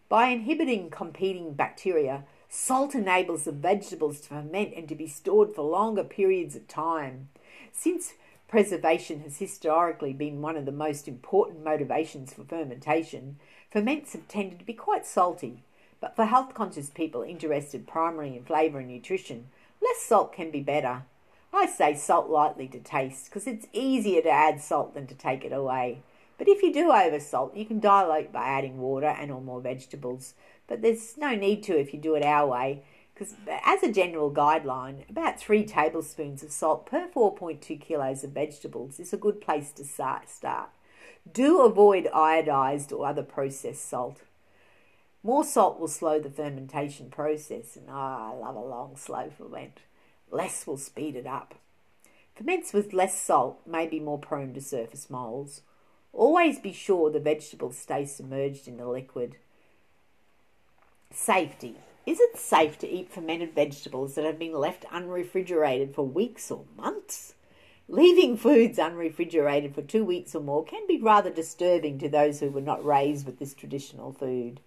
By inhibiting competing bacteria, salt enables the vegetables to ferment and to be stored for longer periods of time. Since preservation has historically been one of the most important motivations for fermentation, ferments have tended to be quite salty. But for health conscious people interested primarily in flavour and nutrition, less salt can be better. I say salt lightly to taste because it's easier to add salt than to take it away. But if you do over salt, you can dilute by adding water and or more vegetables. But there's no need to if you do it our way because as a general guideline, about three tablespoons of salt per 4.2 kilos of vegetables is a good place to start. Do avoid iodized or other processed salt. More salt will slow the fermentation process, and oh, I love a long, slow ferment. Less will speed it up. Ferments with less salt may be more prone to surface molds. Always be sure the vegetables stay submerged in the liquid. Safety. Is it safe to eat fermented vegetables that have been left unrefrigerated for weeks or months? Leaving foods unrefrigerated for two weeks or more can be rather disturbing to those who were not raised with this traditional food.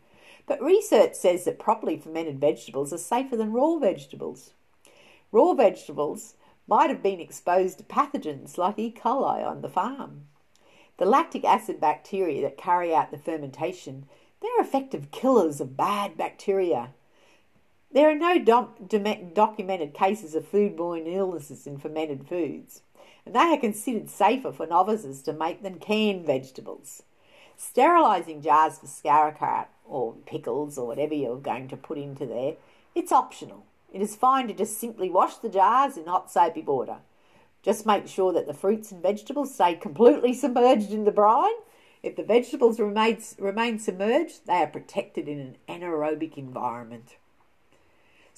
But research says that properly fermented vegetables are safer than raw vegetables. Raw vegetables might have been exposed to pathogens like E. coli on the farm. The lactic acid bacteria that carry out the fermentation, they're effective killers of bad bacteria there are no documented cases of foodborne illnesses in fermented foods, and they are considered safer for novices to make than canned vegetables. Sterilising jars for sauerkraut or pickles or whatever you're going to put into there, it's optional. It is fine to just simply wash the jars in hot soapy water. Just make sure that the fruits and vegetables stay completely [laughs] submerged in the brine. If the vegetables remain, remain submerged, they are protected in an anaerobic environment.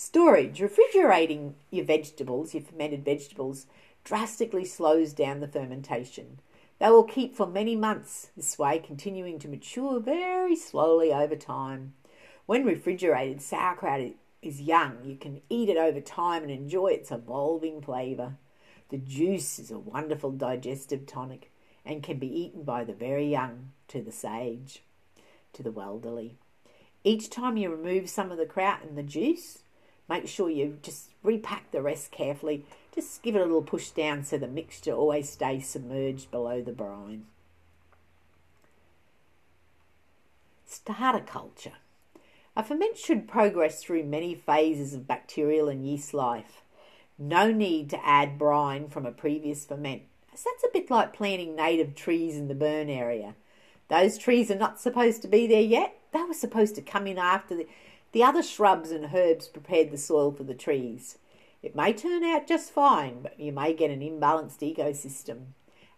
Storage. Refrigerating your vegetables, your fermented vegetables, drastically slows down the fermentation. They will keep for many months this way, continuing to mature very slowly over time. When refrigerated, sauerkraut is young. You can eat it over time and enjoy its evolving flavour. The juice is a wonderful digestive tonic and can be eaten by the very young to the sage, to the elderly. Each time you remove some of the kraut and the juice, Make sure you just repack the rest carefully. Just give it a little push down so the mixture always stays submerged below the brine. Starter culture. A ferment should progress through many phases of bacterial and yeast life. No need to add brine from a previous ferment, as that's a bit like planting native trees in the burn area. Those trees are not supposed to be there yet. They were supposed to come in after the the other shrubs and herbs prepared the soil for the trees. It may turn out just fine, but you may get an imbalanced ecosystem.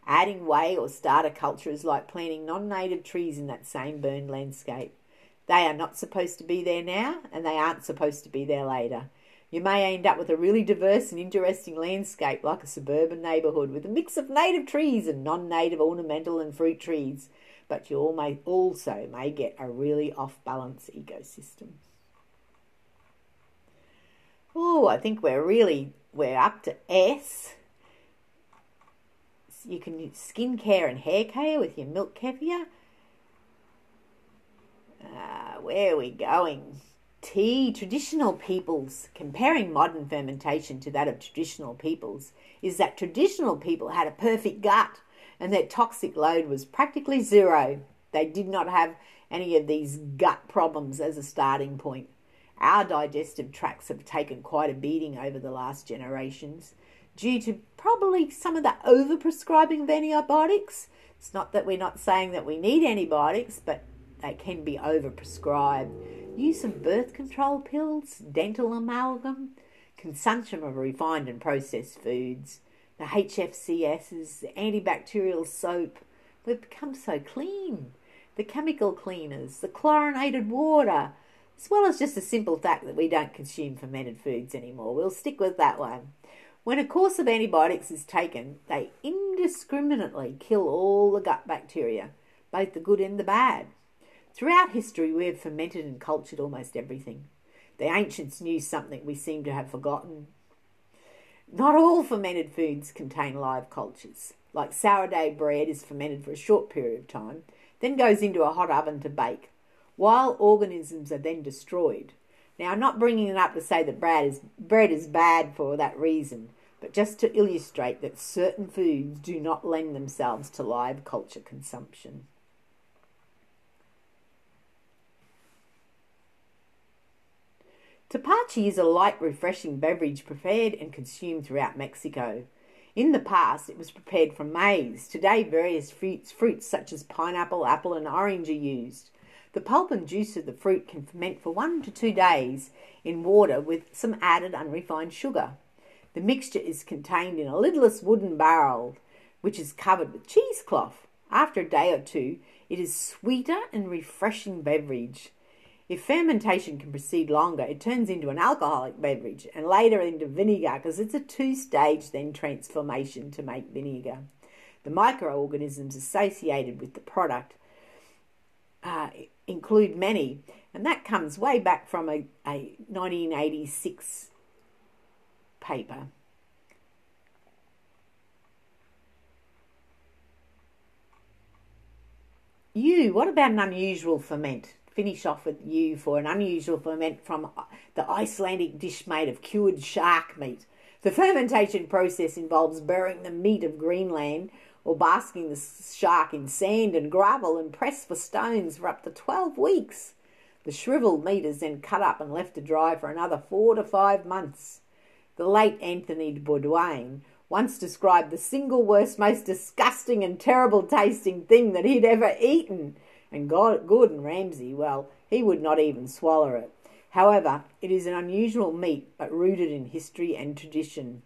Adding whey or starter culture is like planting non native trees in that same burned landscape. They are not supposed to be there now, and they aren't supposed to be there later. You may end up with a really diverse and interesting landscape like a suburban neighbourhood with a mix of native trees and non native ornamental and fruit trees, but you also may get a really off balance ecosystem. Oh, I think we're really we're up to S. You can use skincare and hair care with your milk kefir. Uh, where are we going? T. Traditional peoples. Comparing modern fermentation to that of traditional peoples is that traditional people had a perfect gut and their toxic load was practically zero. They did not have any of these gut problems as a starting point. Our digestive tracts have taken quite a beating over the last generations due to probably some of the overprescribing of antibiotics. It's not that we're not saying that we need antibiotics, but they can be overprescribed. Use of birth control pills, dental amalgam, consumption of refined and processed foods, the HFCSs, the antibacterial soap. We've become so clean. The chemical cleaners, the chlorinated water, as well as just the simple fact that we don't consume fermented foods anymore. We'll stick with that one. When a course of antibiotics is taken, they indiscriminately kill all the gut bacteria, both the good and the bad. Throughout history, we have fermented and cultured almost everything. The ancients knew something we seem to have forgotten. Not all fermented foods contain live cultures. Like sourdough bread is fermented for a short period of time, then goes into a hot oven to bake while organisms are then destroyed. Now, I'm not bringing it up to say that bread is, bread is bad for that reason, but just to illustrate that certain foods do not lend themselves to live culture consumption. Tepache is a light, refreshing beverage prepared and consumed throughout Mexico. In the past, it was prepared from maize. Today, various fruits, fruits such as pineapple, apple, and orange are used. The pulp and juice of the fruit can ferment for one to two days in water with some added unrefined sugar. The mixture is contained in a lidless wooden barrel, which is covered with cheesecloth. After a day or two, it is sweeter and refreshing beverage. If fermentation can proceed longer, it turns into an alcoholic beverage and later into vinegar because it's a two stage then transformation to make vinegar. The microorganisms associated with the product uh, include many, and that comes way back from a, a 1986 paper. You, what about an unusual ferment? finish off with you for an unusual ferment from uh, the Icelandic dish made of cured shark meat. The fermentation process involves burying the meat of Greenland or basking the shark in sand and gravel and pressed for stones for up to 12 weeks. The shriveled meat is then cut up and left to dry for another four to five months. The late Anthony de Bourdain once described the single worst, most disgusting and terrible tasting thing that he'd ever eaten. And Gordon Ramsay, well, he would not even swallow it. However, it is an unusual meat, but rooted in history and tradition.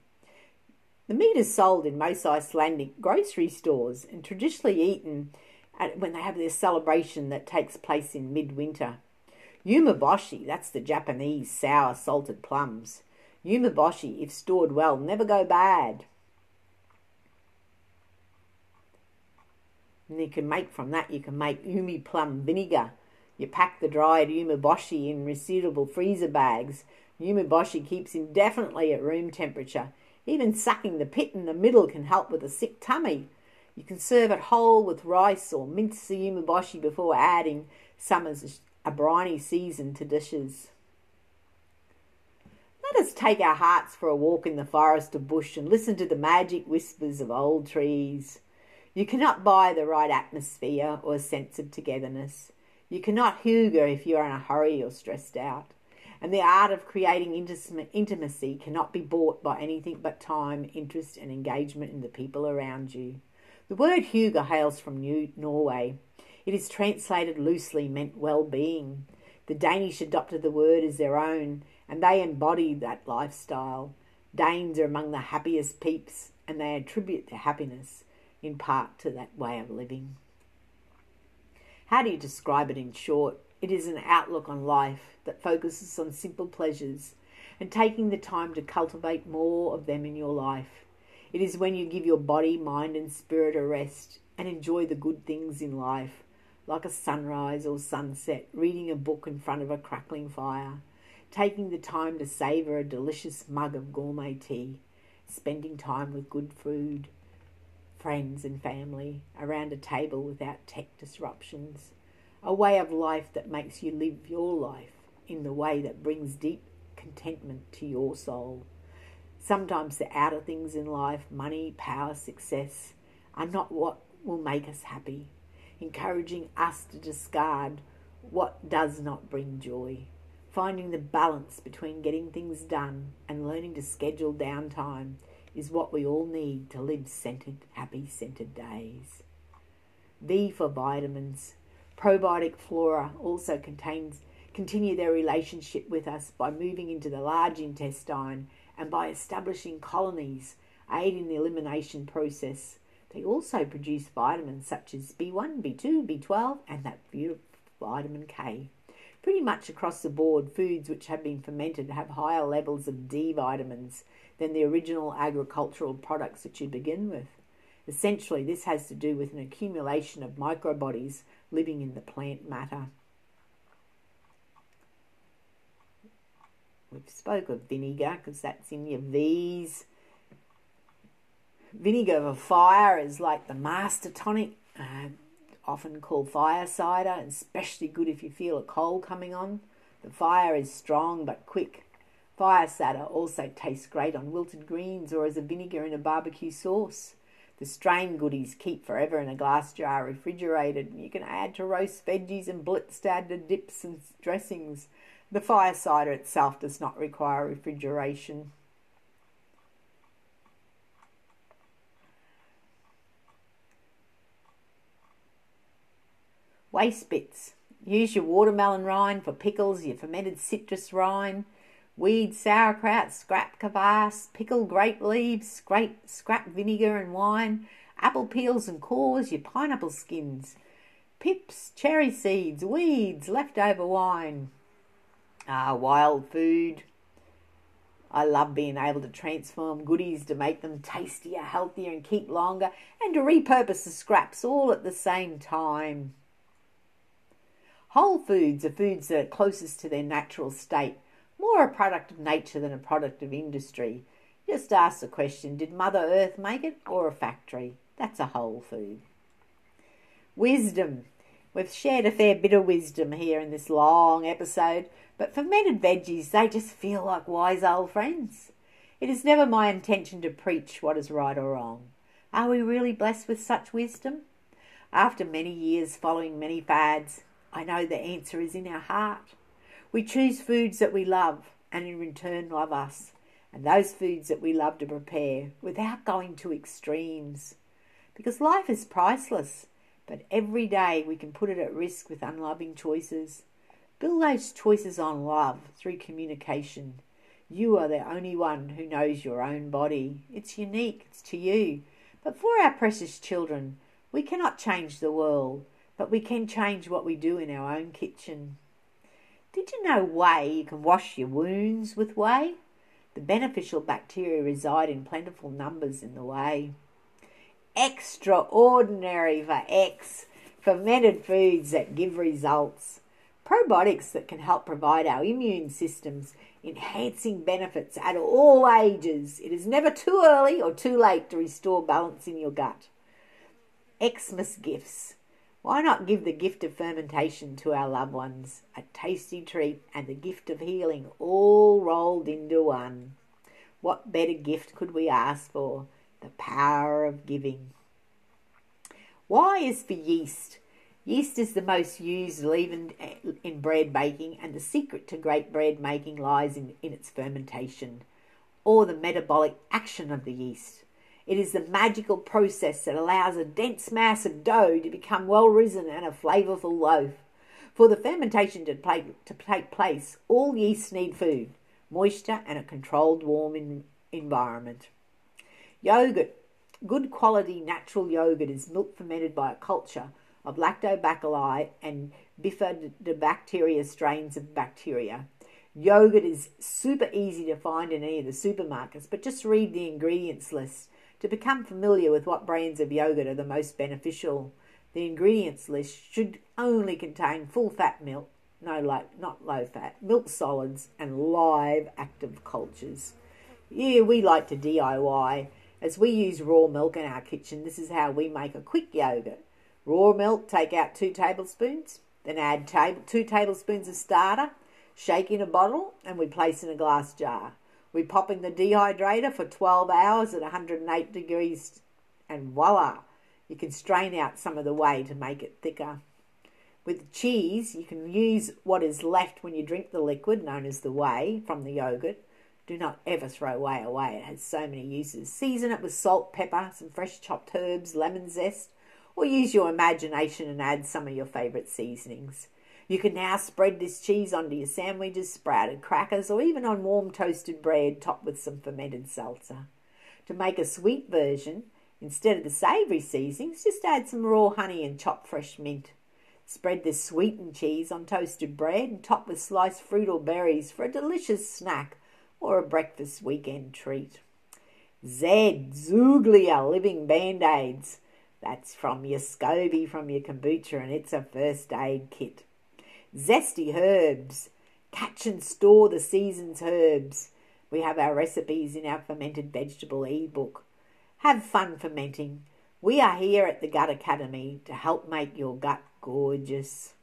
The meat is sold in most Icelandic grocery stores and traditionally eaten at, when they have their celebration that takes place in midwinter. Umeboshi, that's the Japanese sour salted plums. Umeboshi, if stored well, never go bad. And you can make from that, you can make ume plum vinegar. You pack the dried umeboshi in resealable freezer bags. Umeboshi keeps indefinitely at room temperature. Even sucking the pit in the middle can help with a sick tummy. You can serve it whole with rice or mince the before adding some as a briny season to dishes. Let us take our hearts for a walk in the forest or bush and listen to the magic whispers of old trees. You cannot buy the right atmosphere or sense of togetherness. You cannot hygge if you are in a hurry or stressed out. And the art of creating intimacy cannot be bought by anything but time, interest, and engagement in the people around you. The word hygge hails from New Norway. It is translated loosely meant well being. The Danish adopted the word as their own, and they embody that lifestyle. Danes are among the happiest peeps, and they attribute their happiness in part to that way of living. How do you describe it in short? It is an outlook on life that focuses on simple pleasures and taking the time to cultivate more of them in your life. It is when you give your body, mind, and spirit a rest and enjoy the good things in life, like a sunrise or sunset, reading a book in front of a crackling fire, taking the time to savour a delicious mug of gourmet tea, spending time with good food, friends and family around a table without tech disruptions, a way of life that makes you live your life in the way that brings deep contentment to your soul. Sometimes the outer things in life, money, power, success, are not what will make us happy, encouraging us to discard what does not bring joy. Finding the balance between getting things done and learning to schedule downtime is what we all need to live centered, happy centered days. V for vitamins. Probiotic flora also contains continue their relationship with us by moving into the large intestine and by establishing colonies, aid in the elimination process. They also produce vitamins such as B1, B2, B12, and that beautiful vitamin K. Pretty much across the board, foods which have been fermented have higher levels of D vitamins than the original agricultural products that you begin with. Essentially, this has to do with an accumulation of microbodies living in the plant matter. We've spoke of vinegar because that's in your V's. Vinegar of fire is like the master tonic, uh, often called fire cider, especially good if you feel a cold coming on. The fire is strong but quick Fire cider also tastes great on wilted greens or as a vinegar in a barbecue sauce. The strain goodies keep forever in a glass jar refrigerated. You can add to roast veggies and blitzstad dips and dressings. The fire cider itself does not require refrigeration. Waste bits. Use your watermelon rind for pickles, your fermented citrus rind, weed sauerkraut, scrap kvass, pickled grape leaves, scrape, scrap vinegar and wine, apple peels and cores, your pineapple skins, pips, cherry seeds, weeds, leftover wine. Ah, wild food. I love being able to transform goodies to make them tastier, healthier, and keep longer, and to repurpose the scraps all at the same time. Whole foods are foods that are closest to their natural state, more a product of nature than a product of industry. Just ask the question Did Mother Earth make it or a factory? That's a whole food. Wisdom. We've shared a fair bit of wisdom here in this long episode, but fermented veggies, they just feel like wise old friends. It is never my intention to preach what is right or wrong. Are we really blessed with such wisdom? After many years following many fads, I know the answer is in our heart. We choose foods that we love and in return love us, and those foods that we love to prepare without going to extremes. Because life is priceless, but every day we can put it at risk with unloving choices. Build those choices on love through communication. You are the only one who knows your own body. It's unique, it's to you. But for our precious children, we cannot change the world but we can change what we do in our own kitchen. Did you know whey? You can wash your wounds with whey. The beneficial bacteria reside in plentiful numbers in the whey. Extraordinary for X, fermented foods that give results. Probiotics that can help provide our immune systems enhancing benefits at all ages. It is never too early or too late to restore balance in your gut. Xmas gifts. Why not give the gift of fermentation to our loved ones? A tasty treat and the gift of healing all rolled into one. What better gift could we ask for? The power of giving. Why is for yeast? Yeast is the most used leaven eh, in bread baking, and the secret to great bread making lies in, in its fermentation, or the metabolic action of the yeast. It is the magical process that allows a dense mass of dough to become well risen and a flavourful loaf. For the fermentation to, play, to take place, all yeasts need food, moisture, and a controlled warm in, environment. Yogurt. Good quality natural yogurt is milk fermented by a culture of lactobacilli and bifidobacteria strains of bacteria. Yogurt is super easy to find in any of the supermarkets, but just read the ingredients list to become familiar with what brands of yogurt are the most beneficial, the ingredients list should only contain full fat milk, no low, not low fat, milk solids, and live active cultures. Yeah, we like to DIY. As we use raw milk in our kitchen, this is how we make a quick yogurt. Raw milk, take out two tablespoons, then add table, two tablespoons of starter, shake in a bottle, and we place in a glass jar. We pop in the dehydrator for 12 hours at 108 degrees, and voila, you can strain out some of the whey to make it thicker. With cheese, you can use what is left when you drink the liquid, known as the whey, from the yogurt. Do not ever throw whey away, it has so many uses. Season it with salt, pepper, some fresh chopped herbs, lemon zest, or use your imagination and add some of your favourite seasonings. You can now spread this cheese onto your sandwiches, sprouted crackers, or even on warm toasted bread topped with some fermented salsa. To make a sweet version, instead of the savoury seasonings, just add some raw honey and chopped fresh mint. Spread this sweetened cheese on toasted bread and top with sliced fruit or berries for a delicious snack or a breakfast weekend treat. Z, Zoogloea Living Band Aids. That's from your SCOBY from your kombucha, and it's a first aid kit zesty herbs. Catch and store the season's herbs. We have our recipes in our fermented vegetable ebook. Have fun fermenting. We are here at the Gut Academy to help make your gut gorgeous.